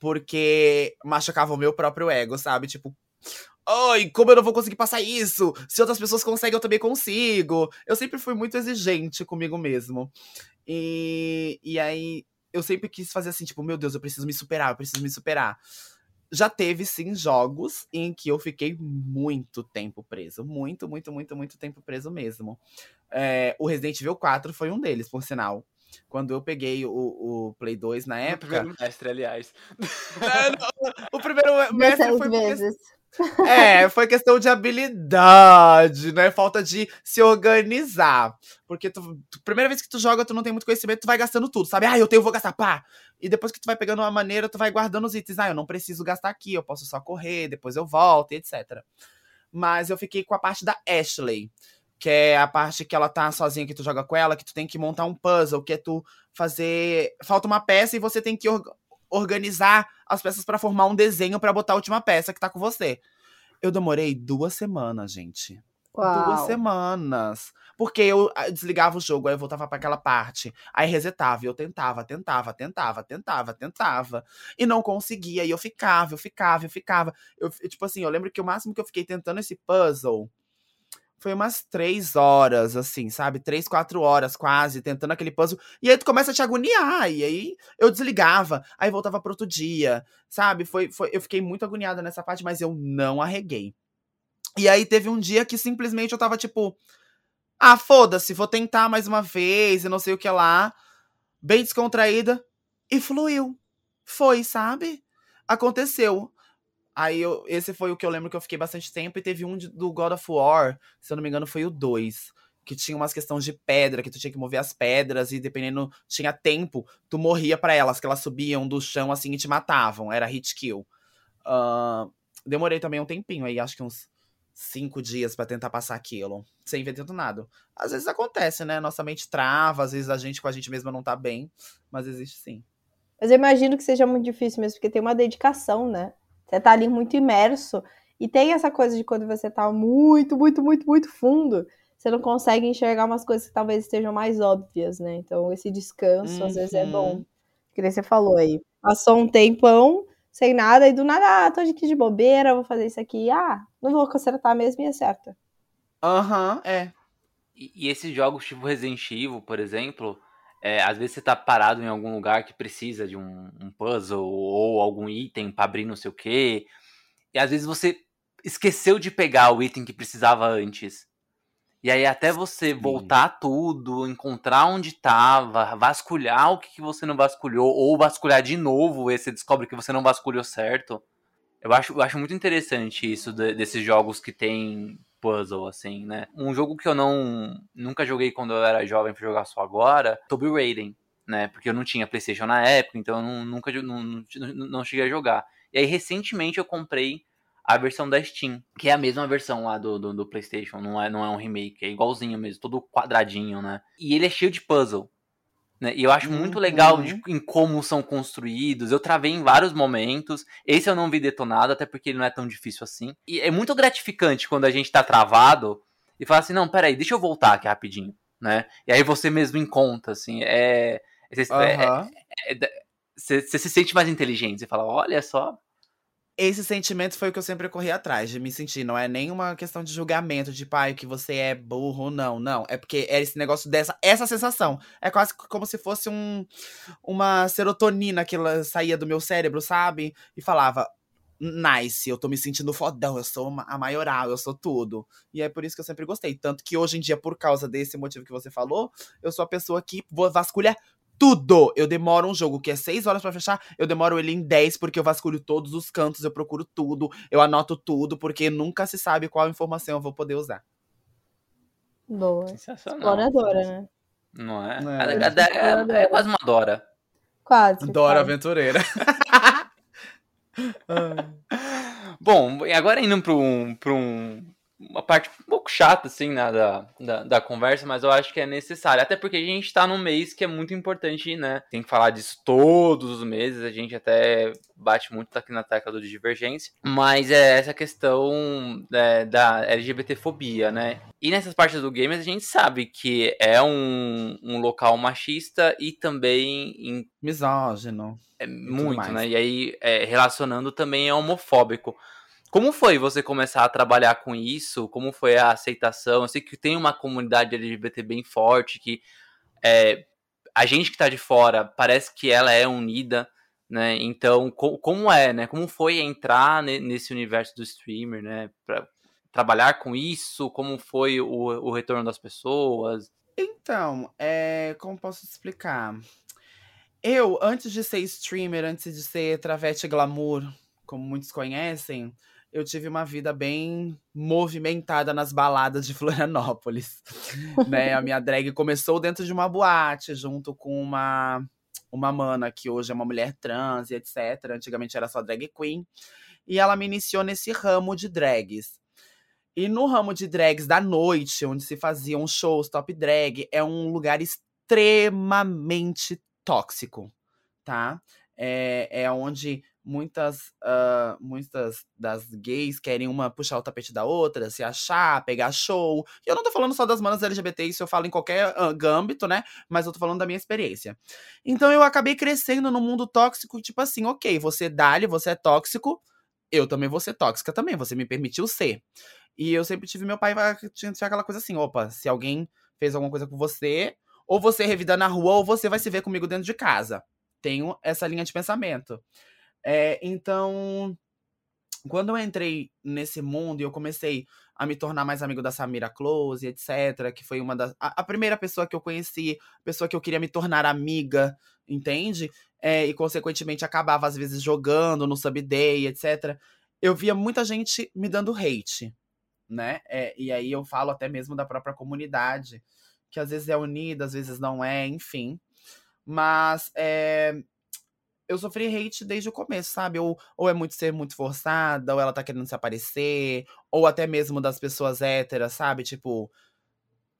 Porque machucava o meu próprio ego, sabe? Tipo, ai, como eu não vou conseguir passar isso? Se outras pessoas conseguem, eu também consigo. Eu sempre fui muito exigente comigo mesmo. E, e aí, eu sempre quis fazer assim, tipo, meu Deus, eu preciso me superar, eu preciso me superar. Já teve, sim, jogos em que eu fiquei muito tempo preso. Muito, muito, muito, muito tempo preso mesmo. É, o Resident Evil 4 foi um deles, por sinal. Quando eu peguei o, o Play 2 na época. primeiro mestre, aliás. É, não, o primeiro mestre foi porque vezes. É, foi questão de habilidade, né? Falta de se organizar. Porque tu, tu- primeira vez que tu joga, tu não tem muito conhecimento, tu vai gastando tudo, sabe? Ah, eu tenho, vou gastar, pá! E depois que tu vai pegando uma maneira, tu vai guardando os itens. Ah, eu não preciso gastar aqui, eu posso só correr, depois eu volto, etc. Mas eu fiquei com a parte da Ashley. que é a parte que ela tá sozinha, que tu joga com ela, que tu tem que montar um puzzle, que é tu fazer. Falta uma peça e você tem que organizar as peças para formar um desenho para botar a última peça que tá com você. Eu demorei duas semanas, gente. Uau. Duas semanas. Porque eu ah, desligava o jogo, aí eu voltava para aquela parte. Aí resetava, e eu tentava, tentava, tentava, tentava, tentava. E não conseguia. E eu ficava, eu ficava, eu ficava. Eu, tipo assim, eu lembro que o máximo que eu fiquei tentando esse puzzle foi umas três horas, assim, sabe? Três, quatro horas quase, tentando aquele puzzle. E aí tu começa a te agoniar. E aí eu desligava, aí voltava pro outro dia, sabe? Foi, foi, eu fiquei muito agoniada nessa parte, mas eu não arreguei. E aí teve um dia que simplesmente eu tava tipo. Ah, foda-se, vou tentar mais uma vez e não sei o que lá. Bem descontraída. E fluiu. Foi, sabe? Aconteceu. Aí eu, esse foi o que eu lembro que eu fiquei bastante tempo. E teve um de, do God of War, se eu não me engano, foi o 2. Que tinha umas questões de pedra, que tu tinha que mover as pedras, e dependendo, tinha tempo, tu morria para elas, que elas subiam do chão assim e te matavam. Era hit kill. Uh, demorei também um tempinho aí, acho que uns cinco dias para tentar passar aquilo, sem ver tendo nada. Às vezes acontece, né? Nossa mente trava, às vezes a gente com a gente mesma não tá bem, mas existe sim. Mas eu imagino que seja muito difícil mesmo, porque tem uma dedicação, né? Você tá ali muito imerso. E tem essa coisa de quando você tá muito, muito, muito, muito fundo, você não consegue enxergar umas coisas que talvez estejam mais óbvias, né? Então, esse descanso uhum. às vezes é bom. Que nem você falou aí. Passou um tempão sem nada, e do nada, ah, tô aqui de bobeira, vou fazer isso aqui. Ah, não vou consertar mesmo e acerta. Aham, uhum, é. E, e, esses jogos tipo Resident Evil, por exemplo, é, às vezes você tá parado em algum lugar que precisa de um, um puzzle ou algum item pra abrir não sei o quê. E às vezes você esqueceu de pegar o item que precisava antes. E aí até você Sim. voltar tudo, encontrar onde tava, vasculhar o que, que você não vasculhou, ou vasculhar de novo e você descobre que você não vasculhou certo. Eu acho, eu acho muito interessante isso de, desses jogos que tem puzzle, assim, né? Um jogo que eu não nunca joguei quando eu era jovem, fui jogar só agora, Tomb Raider, né? Porque eu não tinha Playstation na época, então eu não, nunca não, não, não cheguei a jogar. E aí, recentemente, eu comprei a versão da Steam, que é a mesma versão lá do, do, do, PlayStation, não é, não é um remake, é igualzinho mesmo, todo quadradinho, né? E ele é cheio de puzzle. Né? E eu acho uhum. muito legal de, em como são construídos. Eu travei em vários momentos. Esse eu não vi detonado, até porque ele não é tão difícil assim. E é muito gratificante quando a gente tá travado e fala assim: não, peraí, deixa eu voltar aqui rapidinho. Né? E aí você mesmo encontra, assim, é. Você uhum. é, é, é, se sente mais inteligente. Você fala, olha só, esse sentimento foi o que eu sempre corri atrás, de me sentir. Não é nenhuma questão de julgamento, de pai, que você é burro ou não. Não. É porque é esse negócio dessa. Essa sensação. É quase como se fosse um, uma serotonina que saía do meu cérebro, sabe? E falava. Nice, eu tô me sentindo fodão, eu sou a maioral, eu sou tudo. E é por isso que eu sempre gostei. Tanto que hoje em dia, por causa desse motivo que você falou, eu sou a pessoa que vou vasculhar tudo. Eu demoro um jogo que é 6 horas para fechar, eu demoro ele em 10 porque eu vasculho todos os cantos, eu procuro tudo, eu anoto tudo, porque nunca se sabe qual informação eu vou poder usar. Boa. Exploradora, né? Não é? É, é? é, quase uma Dora. Quase. Dora quase. aventureira. Bom, agora indo para um, pra um uma parte um pouco chata, assim, né, da, da, da, conversa, mas eu acho que é necessário. Até porque a gente tá num mês que é muito importante, né? Tem que falar disso todos os meses, a gente até bate muito aqui na tecla do Divergência. Mas é essa questão é, da LGBTfobia, né? E nessas partes do game a gente sabe que é um, um local machista e também... Em... Misógino. É muito, né? E aí, é, relacionando também é homofóbico. Como foi você começar a trabalhar com isso? Como foi a aceitação? Eu sei que tem uma comunidade LGBT bem forte, que é, a gente que está de fora parece que ela é unida, né? Então, co como é, né? Como foi entrar nesse universo do streamer, né? Pra trabalhar com isso? Como foi o, o retorno das pessoas? Então, é, como posso explicar? Eu, antes de ser streamer, antes de ser travesti glamour, como muitos conhecem, eu tive uma vida bem movimentada nas baladas de Florianópolis. né? A minha drag começou dentro de uma boate, junto com uma, uma mana que hoje é uma mulher trans e etc. Antigamente era só drag queen. E ela me iniciou nesse ramo de drags. E no ramo de drags da noite, onde se faziam shows top drag, é um lugar extremamente tóxico, tá? É, é onde muitas, uh, muitas das gays querem uma puxar o tapete da outra, se achar, pegar show. E eu não tô falando só das manas LGBT, isso eu falo em qualquer uh, gâmbito, né? Mas eu tô falando da minha experiência. Então eu acabei crescendo num mundo tóxico, tipo assim, ok, você dá-lhe, você é tóxico, eu também vou ser tóxica também, você me permitiu ser. E eu sempre tive meu pai, tinha, aquela coisa assim, opa, se alguém fez alguma coisa com você, ou você revida na rua, ou você vai se ver comigo dentro de casa. Tenho essa linha de pensamento. É, então, quando eu entrei nesse mundo e eu comecei a me tornar mais amigo da Samira Close, etc., que foi uma das. A, a primeira pessoa que eu conheci, pessoa que eu queria me tornar amiga, entende? É, e, consequentemente, acabava, às vezes, jogando no Subday, etc. Eu via muita gente me dando hate né? É, e aí eu falo até mesmo da própria comunidade, que às vezes é unida, às vezes não é, enfim. Mas é, eu sofri hate desde o começo, sabe? Ou, ou é muito ser muito forçada, ou ela tá querendo se aparecer, ou até mesmo das pessoas héteras, sabe? Tipo,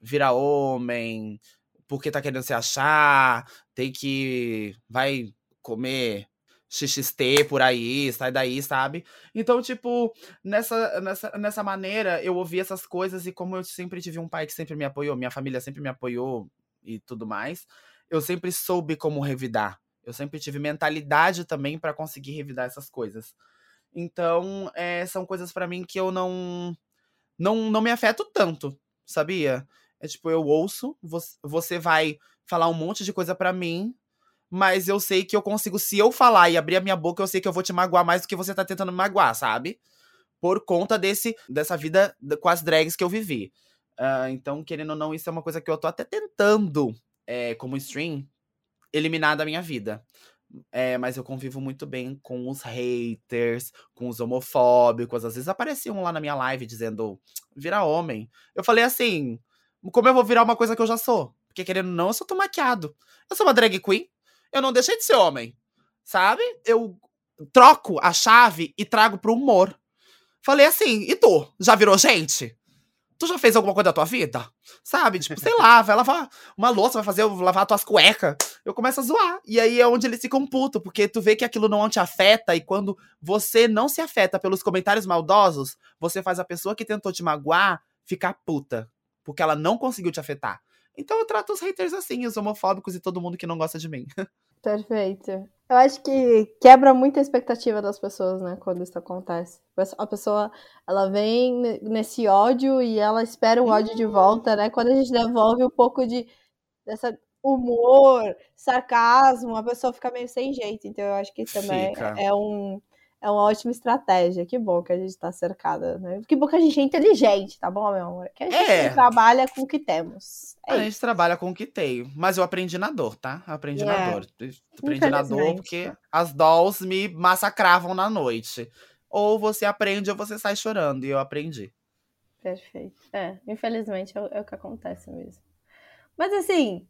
virar homem, porque tá querendo se achar, tem que. vai comer XXT por aí, sai daí, sabe? Então, tipo, nessa, nessa, nessa maneira, eu ouvi essas coisas e como eu sempre tive um pai que sempre me apoiou, minha família sempre me apoiou e tudo mais, eu sempre soube como revidar. Eu sempre tive mentalidade também para conseguir revidar essas coisas. Então, é, são coisas para mim que eu não, não não me afeto tanto, sabia? É tipo, eu ouço, você vai falar um monte de coisa para mim, mas eu sei que eu consigo, se eu falar e abrir a minha boca, eu sei que eu vou te magoar mais do que você tá tentando me magoar, sabe? Por conta desse, dessa vida com as drags que eu vivi. Uh, então, querendo ou não, isso é uma coisa que eu tô até tentando, é, como stream, eliminar da minha vida. É, mas eu convivo muito bem com os haters, com os homofóbicos. Às vezes apareciam lá na minha live dizendo, vira homem. Eu falei assim, como eu vou virar uma coisa que eu já sou? Porque querendo ou não, eu só tô maquiado. Eu sou uma drag queen eu não deixei de ser homem. Sabe? Eu troco a chave e trago pro humor. Falei assim, e tu? Já virou gente? Tu já fez alguma coisa da tua vida? Sabe? Tipo, sei lá, vai lavar uma louça, vai fazer lavar tuas cuecas. Eu começo a zoar. E aí é onde eles ficam putos, porque tu vê que aquilo não te afeta, e quando você não se afeta pelos comentários maldosos, você faz a pessoa que tentou te magoar ficar puta. Porque ela não conseguiu te afetar. Então eu trato os haters assim, os homofóbicos e todo mundo que não gosta de mim. Perfeito. Eu acho que quebra muito a expectativa das pessoas, né, quando isso acontece. A pessoa, ela vem nesse ódio e ela espera o ódio de volta, né? Quando a gente devolve um pouco de dessa humor, sarcasmo, a pessoa fica meio sem jeito. Então eu acho que também fica. é um é uma ótima estratégia. Que bom que a gente está cercada, né? Que bom que a gente é inteligente, tá bom, meu amor? Que a gente é. trabalha com o que temos. É a gente trabalha com o que tem. Mas eu aprendi na dor, tá? aprendi é. na dor. aprendi na dor porque as dolls me massacravam na noite. Ou você aprende ou você sai chorando. E eu aprendi. Perfeito. É, infelizmente é, é o que acontece mesmo. Mas assim,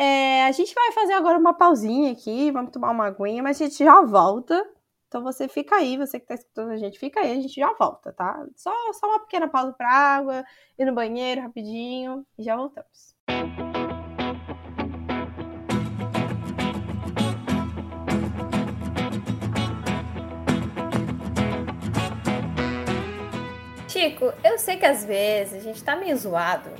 é, a gente vai fazer agora uma pausinha aqui, vamos tomar uma aguinha, mas a gente já volta então você fica aí, você que está escutando a gente, fica aí, a gente já volta, tá? Só, só uma pequena pausa para água, ir no banheiro rapidinho e já voltamos. Chico, eu sei que às vezes a gente tá meio zoado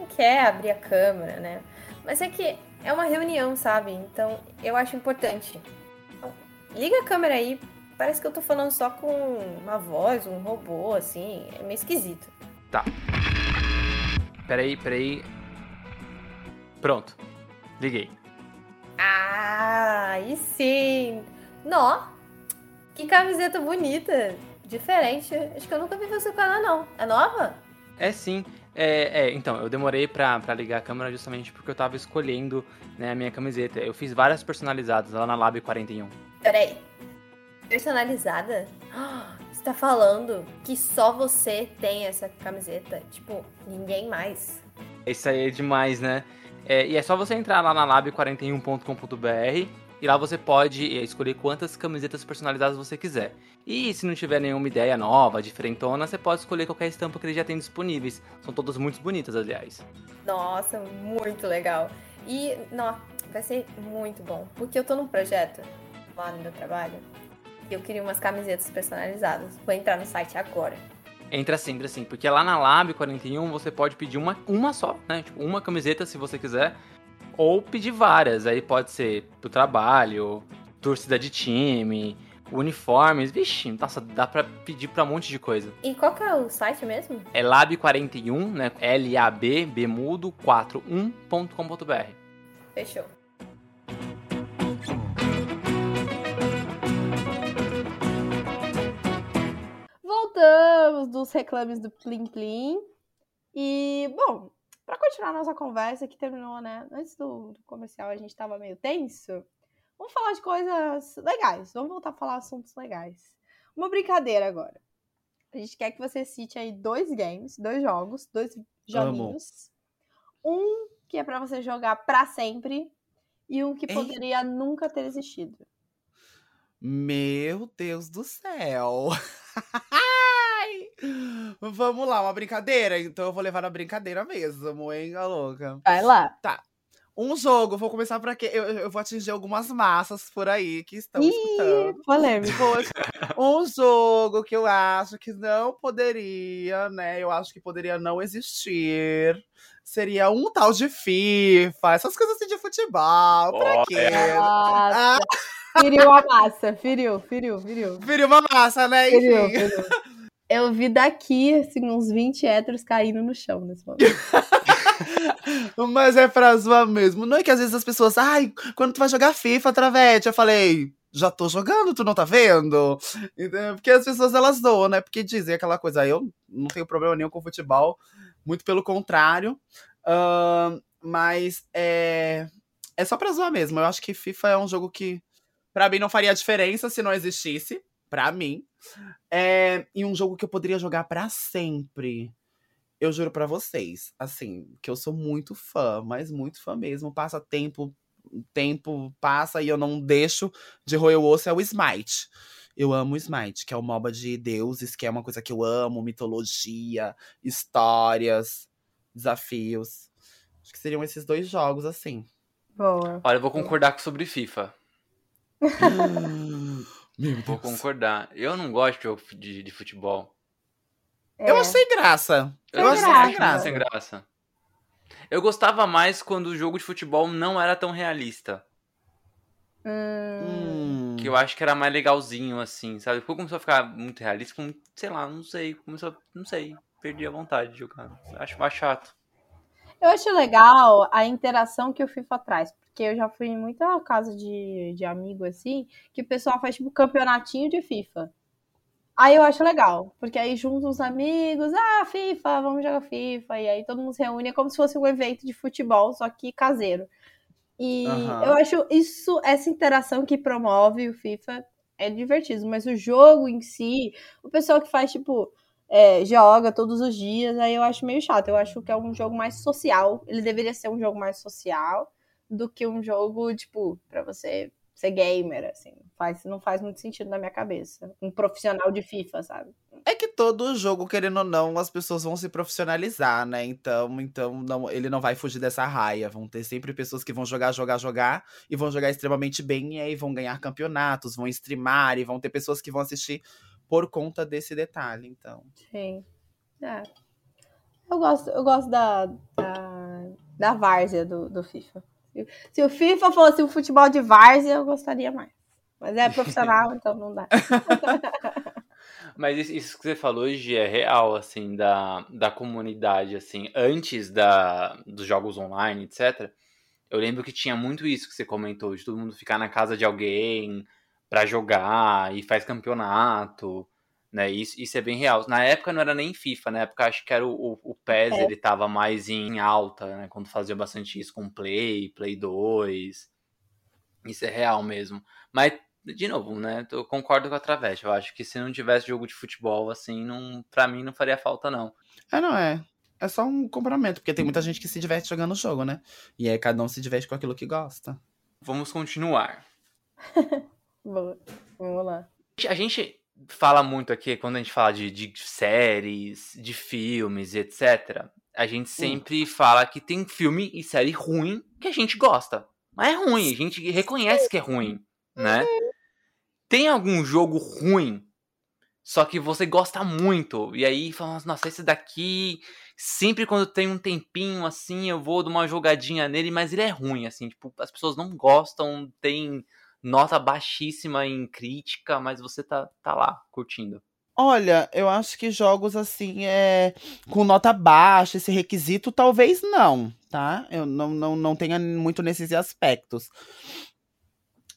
não quer abrir a câmera, né? Mas é que é uma reunião, sabe? Então eu acho importante Liga a câmera aí. Parece que eu tô falando só com uma voz, um robô, assim. É meio esquisito. Tá. Peraí, peraí. Pronto. Liguei. Ah, e sim. Nó. Que camiseta bonita. Diferente. Acho que eu nunca vi você com ela, não. É nova? É sim. É, é, então, eu demorei pra, pra ligar a câmera justamente porque eu tava escolhendo né, a minha camiseta. Eu fiz várias personalizadas lá na Lab 41. Peraí. Personalizada? Você tá falando que só você tem essa camiseta? Tipo, ninguém mais? Isso aí é demais, né? É, e é só você entrar lá na lab41.com.br E lá você pode escolher quantas camisetas personalizadas você quiser. E se não tiver nenhuma ideia nova, diferentona, você pode escolher qualquer estampa que ele já tem disponíveis. São todas muito bonitas, aliás. Nossa, muito legal. E, não, vai ser muito bom. Porque eu tô num projeto lá no meu trabalho. E eu queria umas camisetas personalizadas. Vou entrar no site agora. Entra assim, entra assim. Porque lá na Lab 41 você pode pedir uma, uma só, né? Tipo, uma camiseta se você quiser. Ou pedir várias. Aí pode ser pro trabalho, torcida de time, uniformes. Vixe, nossa, dá pra pedir pra um monte de coisa. E qual que é o site mesmo? É lab41, né? L-A-B, Bemudo 41.com.br. Fechou. Voltamos dos reclames do Plim Plim. E, bom, para continuar nossa conversa que terminou, né? Antes do, do comercial a gente tava meio tenso. Vamos falar de coisas legais. Vamos voltar a falar assuntos legais. Uma brincadeira agora. A gente quer que você cite aí dois games, dois jogos, dois joguinhos. Um que é para você jogar para sempre e um que Ei. poderia nunca ter existido. Meu Deus do céu. Vamos lá, uma brincadeira? Então eu vou levar na brincadeira mesmo, hein, a louca? Vai lá. Um jogo, vou começar pra quê? Eu, eu vou atingir algumas massas por aí que estão Ih, escutando. polêmico. Um jogo que eu acho que não poderia, né? Eu acho que poderia não existir. Seria um tal de FIFA, essas coisas assim de futebol. Pra quê? Nossa. Feriu a massa. Feriu, feriu, feriu. Viria uma massa, né? Feriu, Enfim. feriu. Eu vi daqui, assim, uns 20 héteros caindo no chão nesse momento. Mas é pra zoar mesmo. Não é que às vezes as pessoas, ai, quando tu vai jogar FIFA, Travete? Eu falei, já tô jogando, tu não tá vendo? Porque as pessoas elas zoam, né? Porque dizem aquela coisa, eu não tenho problema nenhum com futebol, muito pelo contrário. Ahn, mas é, é só pra zoar mesmo. Eu acho que FIFA é um jogo que, pra mim, não faria diferença se não existisse. Pra mim. É, e um jogo que eu poderia jogar pra sempre. Eu juro pra vocês, assim, que eu sou muito fã, mas muito fã mesmo. Passa tempo, tempo passa e eu não deixo de roer o osso é o Smite. Eu amo o Smite, que é o MOBA de deuses, que é uma coisa que eu amo, mitologia, histórias, desafios. Acho que seriam esses dois jogos, assim. Boa. Olha, eu vou concordar sobre FIFA. Meu Vou Deus. concordar. Eu não gosto de jogo de, de futebol. É. Eu acho sem graça. Sem Eu acho graça. sem graça. Sem graça. Eu gostava mais quando o jogo de futebol não era tão realista. Hum. Que eu acho que era mais legalzinho, assim, sabe? Depois começou a ficar muito realista, como, sei lá, não sei. Começou, não sei. Perdi a vontade de jogar. Acho mais chato. Eu acho legal a interação que o FIFA traz, porque eu já fui em muita casa de, de amigo assim, que o pessoal faz tipo campeonatinho de FIFA. Aí eu acho legal, porque aí juntam os amigos, ah, FIFA, vamos jogar FIFA, e aí todo mundo se reúne, é como se fosse um evento de futebol, só que caseiro. E Aham. eu acho isso, essa interação que promove o FIFA é divertido, mas o jogo em si, o pessoal que faz, tipo, é, joga todos os dias, aí eu acho meio chato. Eu acho que é um jogo mais social. Ele deveria ser um jogo mais social do que um jogo, tipo, pra você ser gamer, assim. Faz, não faz muito sentido na minha cabeça. Um profissional de FIFA, sabe? É que todo jogo, querendo ou não, as pessoas vão se profissionalizar, né? Então, então não, ele não vai fugir dessa raia. Vão ter sempre pessoas que vão jogar, jogar, jogar e vão jogar extremamente bem e aí vão ganhar campeonatos, vão streamar e vão ter pessoas que vão assistir por conta desse detalhe. Então, Sim. É. Eu gosto, eu gosto da, da, da várzea do, do FIFA. Se, o FIFA fosse um futebol de várzea, eu gostaria mais. Mas é profissional, então não dá. Mas isso, que você falou hoje é real, assim, da, da comunidade, assim, antes da, dos jogos online, etc. Eu lembro que tinha muito isso que você comentou, de todo mundo ficar na casa de alguém pra jogar e faz campeonato, né? Isso, isso é bem real. Na época não era nem FIFA, na época acho que era o, o, o PES, É. ele tava mais em alta, né? Quando fazia bastante isso com Play, Play 2. Isso é real mesmo. Mas de novo, né? Eu concordo com a Travesti. Eu acho que se não tivesse jogo de futebol, assim, não, pra mim não faria falta, não. é, não é. É só um complemento, porque tem muita gente que se diverte jogando o jogo, né? E aí cada um se diverte com aquilo que gosta. Vamos continuar. Boa. Vamos lá. A gente fala muito aqui, quando a gente fala de, de séries, de filmes, etc., a gente sempre fala que tem filme e série ruim que a gente gosta. Mas é ruim, a gente reconhece que é ruim, né? Tem algum jogo ruim, só que você gosta muito, e aí fala, nossa, esse daqui, sempre quando tem um tempinho assim, eu vou dar uma jogadinha nele, mas ele é ruim, assim, tipo, as pessoas não gostam, tem nota baixíssima em crítica, mas você tá, tá lá, curtindo. Olha, eu acho que jogos assim, é, com nota baixa, esse requisito, talvez não, tá? Eu não, não, não tenha muito nesses aspectos.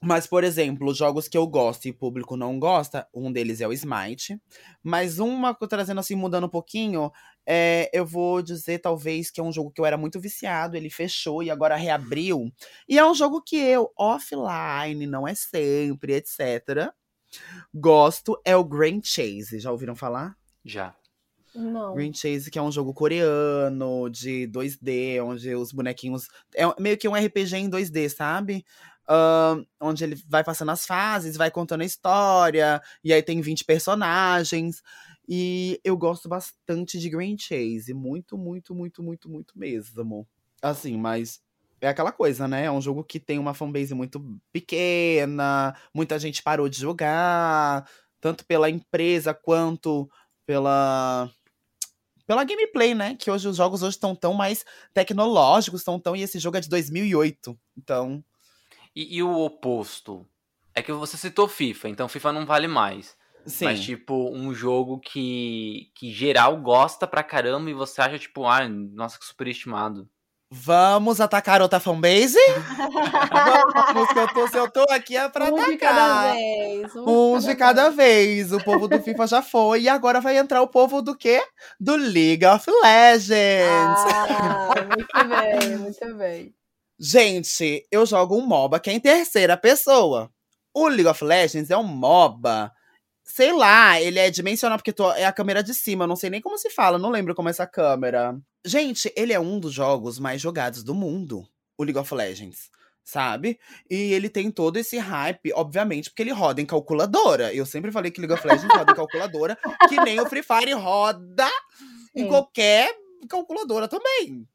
Mas, por exemplo, jogos que eu gosto e o público não gosta, um deles é o Smite. Mas uma, trazendo assim, mudando um pouquinho, é, eu vou dizer talvez que é um jogo que eu era muito viciado, ele fechou e agora reabriu. E é um jogo que eu, offline, não é sempre, etc. Gosto, é o Grand Chase. Já ouviram falar? Já. Não. Green Chase, que é um jogo coreano de 2D, onde os bonequinhos. É meio que um RPG em 2D, sabe? Uh, onde ele vai passando as fases, vai contando a história, e aí tem 20 personagens. E eu gosto bastante de Green Chase. Muito, muito, muito, muito, muito mesmo. Assim, mas é aquela coisa, né? É um jogo que tem uma fanbase muito pequena, muita gente parou de jogar, tanto pela empresa quanto pela pela gameplay, né? Que hoje os jogos hoje estão tão mais tecnológicos, estão tão e esse jogo é de 2008. Então, E, e o oposto? É que você citou FIFA, então FIFA não vale mais. sim. Mas, tipo, um jogo que, que geral gosta pra caramba e você acha, tipo, ah, nossa, que superestimado. Vamos atacar outra fanbase? Vamos, que eu tô, se eu tô aqui é pra um de cada atacar. vez. Um de cada vez. O povo do FIFA já foi. E agora vai entrar o povo do quê? Do League of Legends. Ah, muito bem, muito bem. Gente, eu jogo um MOBA que é em terceira pessoa. O League of Legends é um MOBA. Sei lá, ele é dimensional porque tô- é a câmera de cima, eu não sei nem como se fala, não lembro como é essa câmera. Gente, ele é um dos jogos mais jogados do mundo, o League of Legends, sabe? E ele tem todo esse hype, obviamente, porque ele roda em calculadora. Eu sempre falei que League of Legends roda em calculadora, que nem o Free Fire roda em Sim. qualquer calculadora também.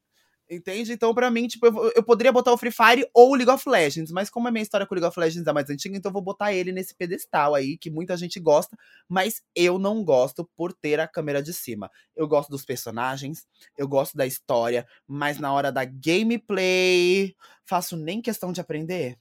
Entende? Então, pra mim, tipo, eu, eu poderia botar o Free Fire ou o League of Legends, mas como a minha história com o League of Legends é mais antiga, então eu vou botar ele nesse pedestal aí, que muita gente gosta, mas eu não gosto por ter a câmera de cima. Eu gosto dos personagens, eu gosto da história, mas na hora da gameplay, faço nem questão de aprender.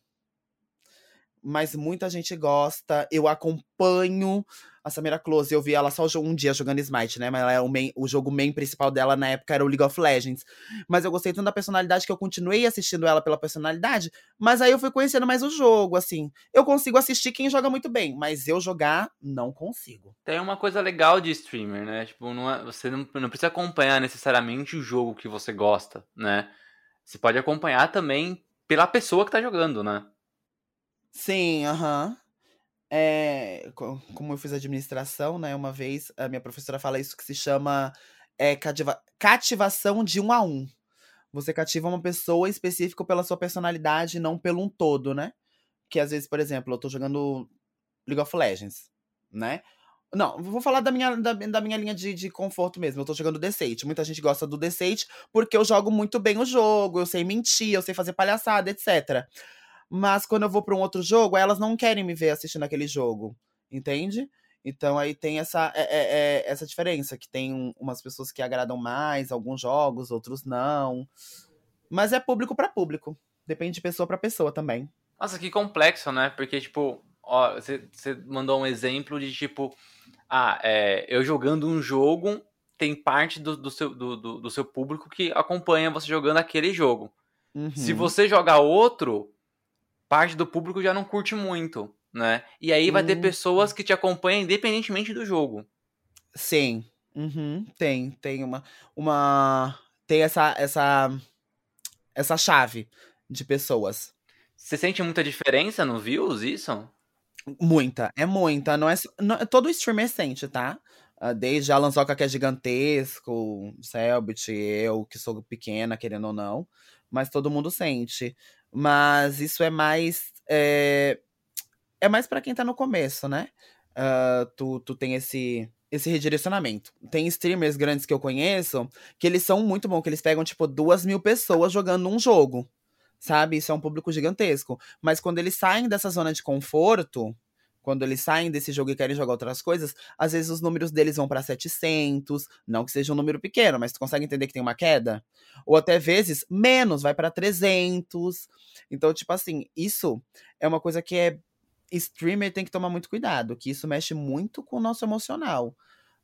Mas muita gente gosta, eu acompanho a Samira Close, eu vi ela só um dia jogando Smite, né? Mas ela é o, main- o jogo main principal dela na época era o League of Legends. Mas eu gostei tanto da personalidade que eu continuei assistindo ela pela personalidade. Mas aí eu fui conhecendo mais o jogo, assim. Eu consigo assistir quem joga muito bem, mas eu jogar, não consigo. Tem uma coisa legal de streamer, né? Tipo, não é- você não, não precisa acompanhar necessariamente o jogo que você gosta, né? Você pode acompanhar também pela pessoa que tá jogando, né? Sim, aham. É, co- como eu fiz administração, né, uma vez, a minha professora fala isso que se chama é, cativa- cativação de um a um. Você cativa uma pessoa específica pela sua personalidade, não pelo um todo, né? Que às vezes, por exemplo, eu tô jogando League of Legends, né? Não, vou falar da minha, da, da minha linha de, de conforto mesmo. Eu tô jogando Deceit. Muita gente gosta do Deceit porque eu jogo muito bem o jogo, eu sei mentir, eu sei fazer palhaçada, etc. Mas quando eu vou pra um outro jogo, elas não querem me ver assistindo aquele jogo. Entende? Então aí tem essa, é- é- é- essa diferença, que tem um- umas pessoas que agradam mais alguns jogos, outros não. Mas é público pra público. Depende de pessoa pra pessoa também. Nossa, que complexo, né? Porque, tipo, ó, você, mandou um exemplo de, tipo, ah, é, eu jogando um jogo, tem parte do, do seu, do, do, do seu público que acompanha você jogando aquele jogo. Se Uhum. você jogar outro, parte do público já não curte muito, né? E aí vai ter Hum. pessoas que te acompanham independentemente do jogo. Sim. Uhum, tem, tem uma, uma, tem essa, essa, essa chave de pessoas. Você sente muita diferença no views, isso? Muita, é muita. Não é, não, todo streamer sente, tá? Ah, Desde Alan Zoca, que é gigantesco, Selbit, eu, que sou pequena, querendo ou não. Mas todo mundo sente. Mas isso é mais. é, é mais para quem tá no começo, né? Uh, tu, tu tem esse, esse redirecionamento. Tem streamers grandes que eu conheço que eles são muito bons, que eles pegam, tipo, duas mil pessoas jogando um jogo. Sabe? Isso é um público gigantesco. Mas quando eles saem dessa zona de conforto, quando eles saem desse jogo e querem jogar outras coisas, às vezes os números deles vão para 700, não que seja um número pequeno, mas tu consegue entender que tem uma queda? Ou até vezes menos, vai para 300. Então, tipo assim, isso é uma coisa que é streamer tem que tomar muito cuidado, que isso mexe muito com o nosso emocional.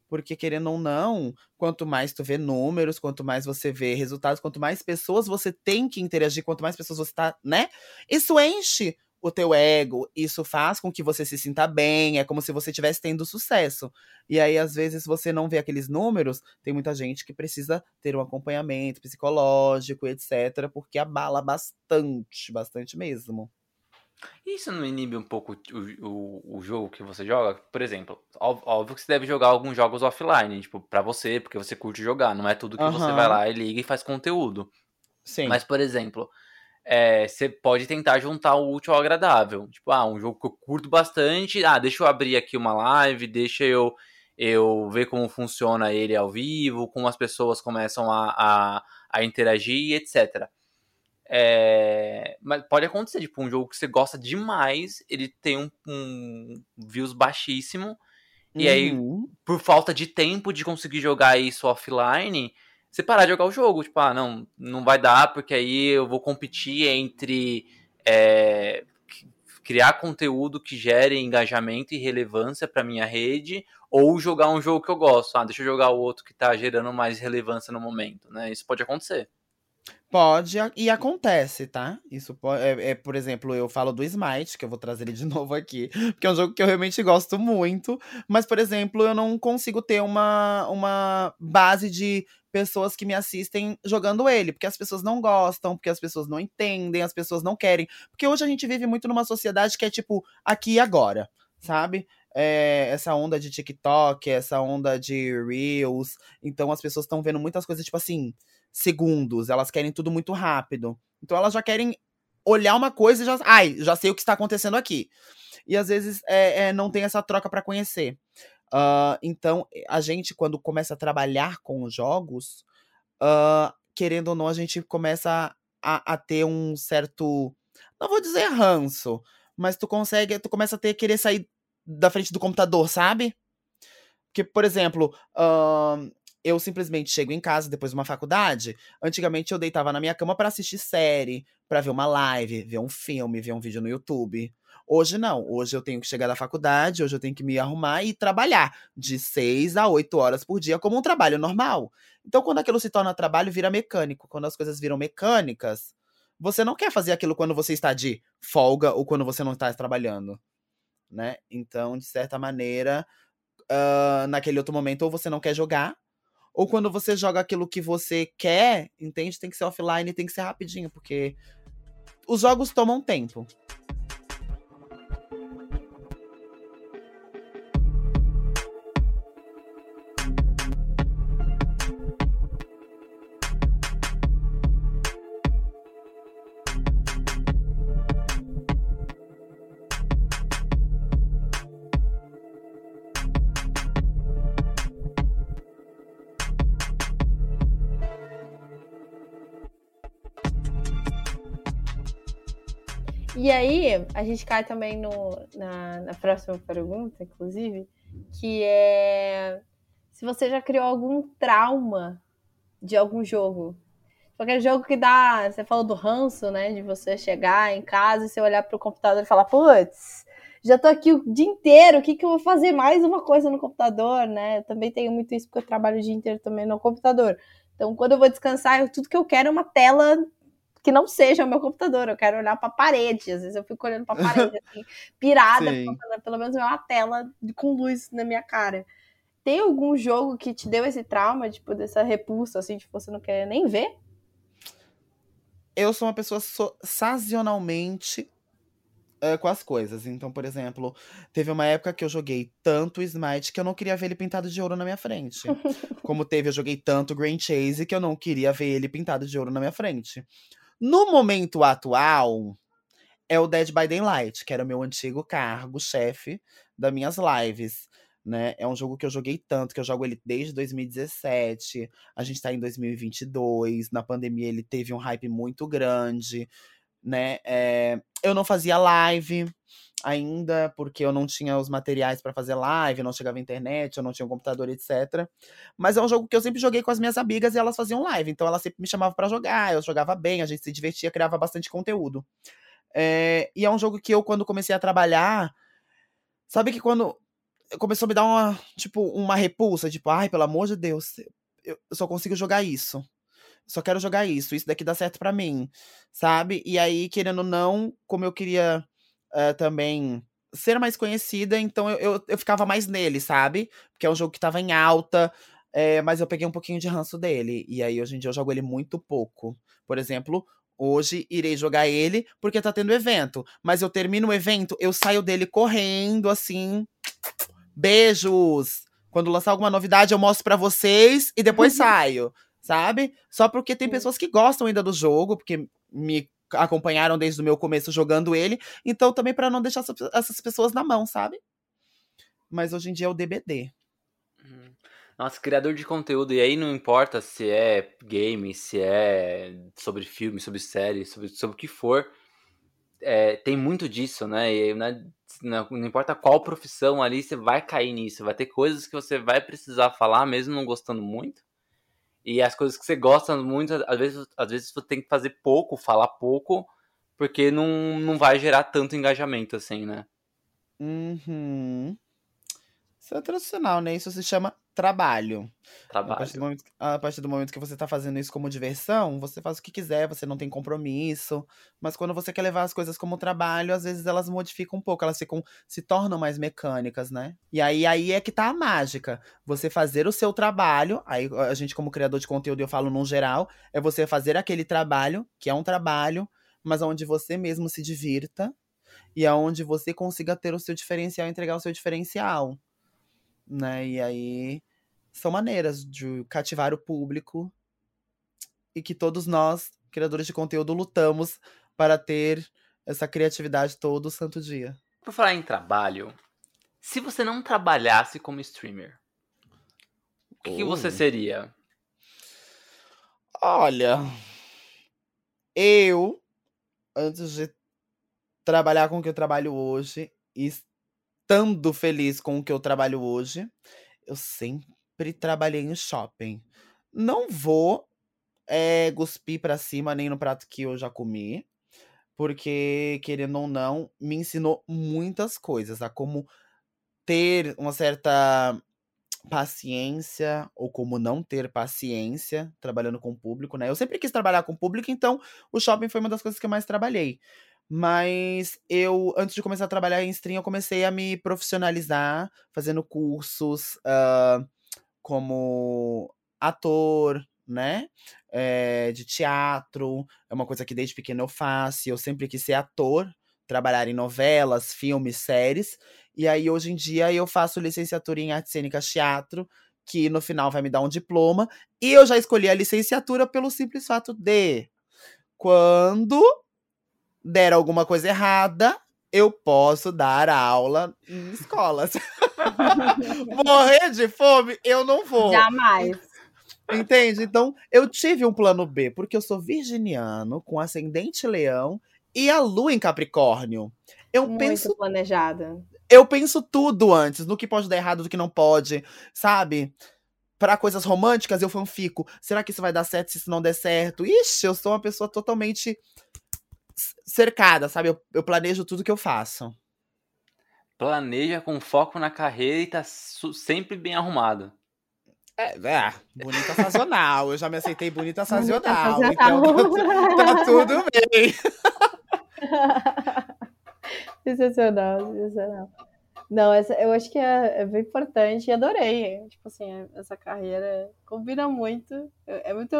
Porque, querendo ou não, quanto mais tu vê números, quanto mais você vê resultados, quanto mais pessoas você tem que interagir, quanto mais pessoas você tá, né? Isso enche o teu ego, isso faz com que você se sinta bem, é como se você estivesse tendo sucesso. E aí, às vezes, você não vê aqueles números, tem muita gente que precisa ter um acompanhamento psicológico, etc., porque abala bastante, bastante mesmo. Isso não inibe um pouco o, o, o jogo que você joga? Por exemplo, óbvio que você deve jogar alguns jogos offline, tipo, pra você, porque você curte jogar. Não é tudo que uhum. você vai lá e liga e faz conteúdo. Sim. Mas, por exemplo, é, você pode tentar juntar o útil ao agradável. Tipo, ah, um jogo que eu curto bastante. Ah, deixa eu abrir aqui uma live, deixa eu, eu ver como funciona ele ao vivo, como as pessoas começam a, a, a interagir, etc. É, mas pode acontecer, tipo, um jogo que você gosta demais, ele tem um, um views baixíssimo, uhum. e aí, uhum. por falta de tempo de conseguir jogar isso offline, você parar de jogar o jogo. Tipo, ah, não, não vai dar, porque aí eu vou competir entre é, criar conteúdo que gere engajamento e relevância para minha rede, ou jogar um jogo que eu gosto. Ah, deixa eu jogar o outro que tá gerando mais relevância no momento, né? Isso pode acontecer. Pode, e acontece, tá? Isso pode, é, é, por exemplo, eu falo do Smite, que eu vou trazer ele de novo aqui, porque é um jogo que eu realmente gosto muito, mas, por exemplo, eu não consigo ter uma, uma base de pessoas que me assistem jogando ele, porque as pessoas não gostam, porque as pessoas não entendem, as pessoas não querem. Porque hoje a gente vive muito numa sociedade que é tipo aqui e agora, sabe? É, essa onda de TikTok, essa onda de Reels. Então as pessoas estão vendo muitas coisas, tipo assim, segundos, elas querem tudo muito rápido. Então elas já querem olhar uma coisa e já. Ai, já sei o que está acontecendo aqui. E às vezes é, é não tem essa troca para conhecer. Uh, então, a gente, quando começa a trabalhar com os jogos, uh, querendo ou não, a gente começa a, a, ter um certo. Não vou dizer ranço, mas tu consegue. Tu começa a ter querer sair da frente do computador, sabe? Porque, por exemplo, uh, eu simplesmente chego em casa depois de uma faculdade. Antigamente eu deitava na minha cama para assistir série, para ver uma live, ver um filme, ver um vídeo no YouTube. Hoje não. Hoje eu tenho que chegar da faculdade, hoje eu tenho que me arrumar e trabalhar de 6 a 8 horas por dia como um trabalho normal. Então quando aquilo se torna trabalho, vira mecânico. Quando as coisas viram mecânicas, você não quer fazer aquilo quando você está de folga ou quando você não está trabalhando, né? Então, de certa maneira, uh, naquele outro momento, ou você não quer jogar, ou quando você joga aquilo que você quer, entende? Tem que ser offline, tem que ser rapidinho, porque os jogos tomam tempo. E aí, a gente cai também no, na, na próxima pergunta, inclusive, que é se você já criou algum trauma de algum jogo. Qualquer jogo que dá. Você falou do ranço, né? De você chegar em casa e você olhar pro computador e falar, putz, já tô aqui o dia inteiro, o que, que eu vou fazer mais uma coisa no computador, né? Eu também tenho muito isso porque eu trabalho o dia inteiro também no computador. Então, quando eu vou descansar, eu, tudo que eu quero é uma tela que não seja o meu computador, eu quero olhar para a parede. Às vezes eu fico olhando para a parede, assim, pirada, pelo menos é uma tela com luz na minha cara. Tem algum jogo que te deu esse trauma, tipo, dessa repulsa, assim, de você não quer nem ver? Eu sou uma pessoa so sazonalmente uh, com as coisas. Então, por exemplo, teve uma época que eu joguei tanto Smite que eu não queria ver ele pintado de ouro na minha frente. Como teve, eu joguei tanto Grand Chase que eu não queria ver ele pintado de ouro na minha frente. No momento atual, é o Dead by Daylight, que era o meu antigo cargo-chefe das minhas lives. Né? É um jogo que eu joguei tanto, que eu jogo ele desde 2017. A gente tá em 2022. Na pandemia ele teve um hype muito grande, né? É, eu não fazia live ainda, porque eu não tinha os materiais para fazer live, não chegava internet, eu não tinha um computador, etc. Mas é um jogo que eu sempre joguei com as minhas amigas e elas faziam live, então elas sempre me chamavam para jogar, eu jogava bem, a gente se divertia, criava bastante conteúdo. É, e é um jogo que eu, quando comecei a trabalhar, sabe que quando começou a me dar uma, tipo, uma repulsa, tipo, ai, pelo amor de Deus, eu só consigo jogar isso. Só quero jogar isso, isso daqui dá certo para mim, sabe? E aí, querendo ou não, como eu queria uh, também ser mais conhecida, então eu, eu, eu, ficava mais nele, sabe? Porque é um jogo que tava em alta, é, mas eu peguei um pouquinho de ranço dele. E aí, hoje em dia, eu jogo ele muito pouco. Por exemplo, Hoje irei jogar ele porque tá tendo evento. Mas eu termino o evento, eu saio dele correndo, assim. Beijos! Quando lançar alguma novidade, eu mostro para vocês e depois saio, sabe? Só porque tem pessoas que gostam ainda do jogo, porque me acompanharam desde o meu começo jogando ele. Então, também para não deixar essas pessoas na mão, sabe? Mas hoje em dia é o DBD. Nossa, criador de conteúdo, e aí não importa se é game, se é sobre filme, sobre série, sobre, sobre o que for, é, tem muito disso, né? E né, não, não, importa qual profissão ali, você vai cair nisso. Vai ter coisas que você vai precisar falar, mesmo não gostando muito. E as coisas que você gosta muito, às vezes, às vezes você tem que fazer pouco, falar pouco, porque não, não vai gerar tanto engajamento assim, né? Uhum. Isso é tradicional, né? Isso se chama trabalho. Trabalho. A partir, momento, a partir do momento, que você tá fazendo isso como diversão, você faz o que quiser, você não tem compromisso. Mas quando você quer levar as coisas como trabalho, às vezes elas modificam um pouco, elas ficam, se tornam mais mecânicas, né? E aí, aí é que tá a mágica. Você fazer o seu trabalho, aí a gente, como criador de conteúdo, eu falo no geral, é você fazer aquele trabalho, que é um trabalho, mas onde você mesmo se divirta e aonde você consiga ter o seu diferencial, entregar o seu diferencial né? E aí são maneiras de cativar o público e que todos nós, criadores de conteúdo, lutamos para ter essa criatividade todo santo dia. Por falar em trabalho, se você não trabalhasse como streamer, o que, que você seria? Olha, eu, antes de trabalhar com o que eu trabalho hoje, estando feliz com o que eu trabalho hoje, eu sempre trabalhei em shopping. Não vou é, cuspir para cima nem no prato que eu já comi, porque, querendo ou não, me ensinou muitas coisas, a como ter uma certa paciência ou como não ter paciência trabalhando com o público, né? Eu sempre quis trabalhar com o público, então o shopping foi uma das coisas que eu mais trabalhei. Mas eu, antes de começar a trabalhar em stream, eu comecei a me profissionalizar, fazendo cursos uh, como ator, né? É, de teatro. É uma coisa que desde pequeno eu faço. Eu sempre quis ser ator, trabalhar em novelas, filmes, séries. E aí, hoje em dia, eu faço licenciatura em artes cênicas teatro, que no final vai me dar um diploma. E eu já escolhi a licenciatura pelo simples fato de. Quando der alguma coisa errada, eu posso dar aula em escolas. Morrer de fome, eu não vou. Jamais. Entende? Então, eu tive um plano B, porque eu sou virginiano, com ascendente leão e a lua em Capricórnio. Eu Muito penso. planejada. Eu penso tudo antes, no que pode dar errado, do que não pode, sabe? Para coisas românticas, eu fanfico. Será que isso vai dar certo se isso não der certo? Ixi, eu sou uma pessoa totalmente cercada, sabe? Eu, eu planejo tudo que eu faço. Planeja com foco na carreira e tá sempre bem arrumado. É, é, bonita sazonal. Eu já me aceitei bonita sazonal. Então tá, tá tudo bem. sensacional, sensacional. Não, essa, eu acho que é, é, bem importante e adorei. Tipo assim, essa carreira combina muito. É, é muito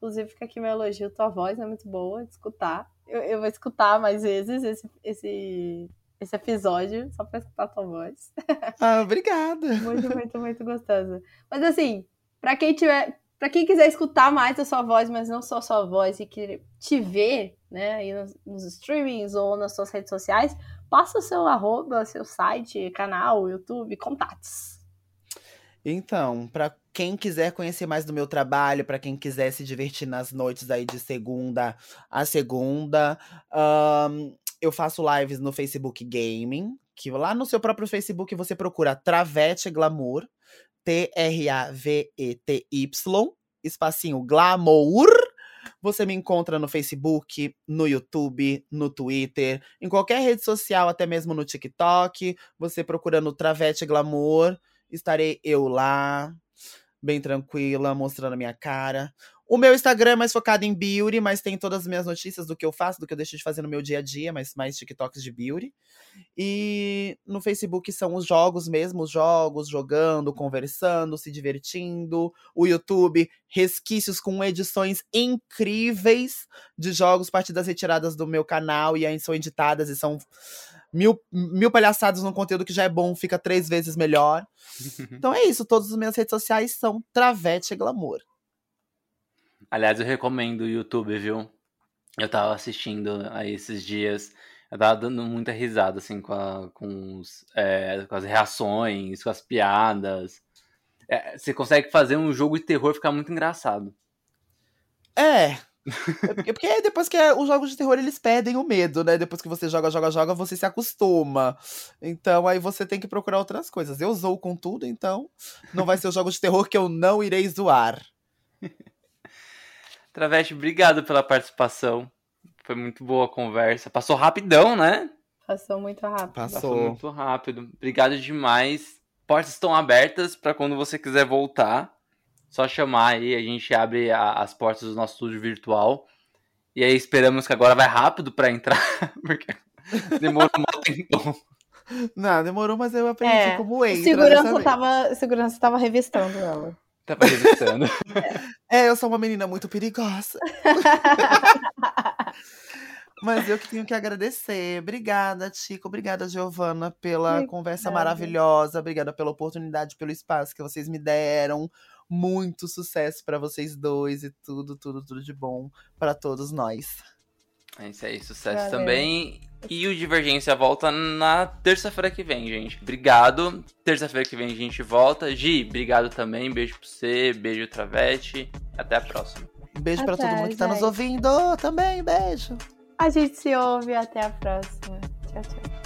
Inclusive, fica aqui meu elogio, tua voz é muito boa de escutar. Eu, eu vou escutar mais vezes esse, esse, esse episódio, só pra escutar tua voz. Ah, obrigada. muito, muito, muito gostosa. Mas assim, pra quem tiver Para quem quiser escutar mais a sua voz, mas não só a sua voz e querer te ver, né, aí nos, nos streamings ou nas suas redes sociais, passa o seu arroba, seu site, canal, YouTube, contatos. Então, para quem quiser conhecer mais do meu trabalho, para quem quiser se divertir nas noites aí de segunda a segunda, um, eu faço lives no Facebook Gaming, que lá no seu próprio Facebook você procura Travete Glamour, T-R-A-V-E-T-Y, espacinho Glamour. Você me encontra no Facebook, no YouTube, no Twitter, em qualquer rede social, até mesmo no TikTok. Você procurando Travete Glamour, estarei eu lá, bem tranquila, mostrando a minha cara. O meu Instagram é mais focado em beauty, mas tem todas as minhas notícias do que eu faço, do que eu deixo de fazer no meu dia a dia, mas mais TikToks de beauty. E no Facebook são os jogos mesmo, os jogos, jogando, conversando, se divertindo. O YouTube, resquícios com edições incríveis de jogos, partidas retiradas do meu canal e aí são editadas e são mil, mil palhaçadas no conteúdo que já é bom, fica três vezes melhor. então é isso, todas as minhas redes sociais são Travete Glamour. Aliás, eu recomendo o YouTube, viu? Eu tava assistindo aí esses dias. Eu tava dando muita risada, assim, com, a, com, os, é, com as reações, com as piadas. É, você consegue fazer um jogo de terror ficar muito engraçado. É. é porque, porque depois que é, os jogos de terror eles perdem o medo, né? Depois que você joga, joga, joga, você se acostuma. Então aí você tem que procurar outras coisas. Eu zoo com tudo, então não vai ser o jogo de terror que eu não irei zoar. Travesti, obrigado pela participação. Foi muito boa a conversa. Passou rapidão, né? Passou muito rápido. Passou, Passou muito rápido. Obrigado demais. Portas estão abertas para quando você quiser voltar. Só chamar aí, a gente abre a, as portas do nosso estúdio virtual. E aí esperamos que agora vai rápido para entrar, porque demorou um tempo. Não, demorou, mas eu aprendi é, como entra. Segurança tava, segurança tava revistando ela. Tava revistando. é, eu sou uma menina muito perigosa. Mas eu que tenho que agradecer. Obrigada, Tico. Obrigada, Giovana, pela Obrigada. conversa maravilhosa. Obrigada pela oportunidade, pelo espaço que vocês me deram. Muito sucesso para vocês dois e tudo, tudo, tudo de bom para todos nós. É isso aí, sucesso Valeu. também. E o Divergência volta na terça-feira que vem, gente. Obrigado. Terça-feira que vem a gente volta. Gi, obrigado também. Beijo pra você, beijo Travete. Até a próxima. Beijo para todo mundo que tá nos ouvindo também. Beijo. A gente se ouve. Até a próxima. Tchau, tchau.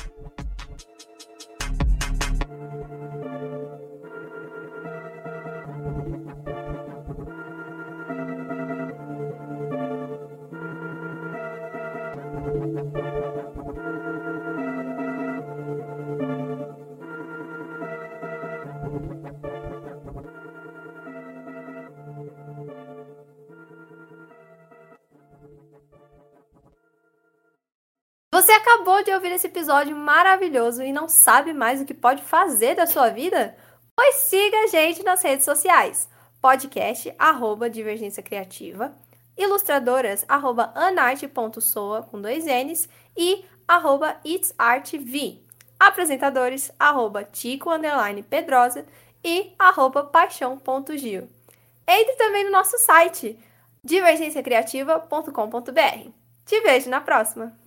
Acabou de ouvir esse episódio maravilhoso e não sabe mais o que pode fazer da sua vida? Pois siga a gente nas redes sociais. Podcast, arroba Divergência Criativa, ilustradoras, arroba anarte.soa, com dois N's, e arroba itsartv. Apresentadores, arroba Tico, underline Pedrosa, e arroba paixão.gil. Entre também no nosso site, divergenciacriativa.com.br. Te vejo na próxima!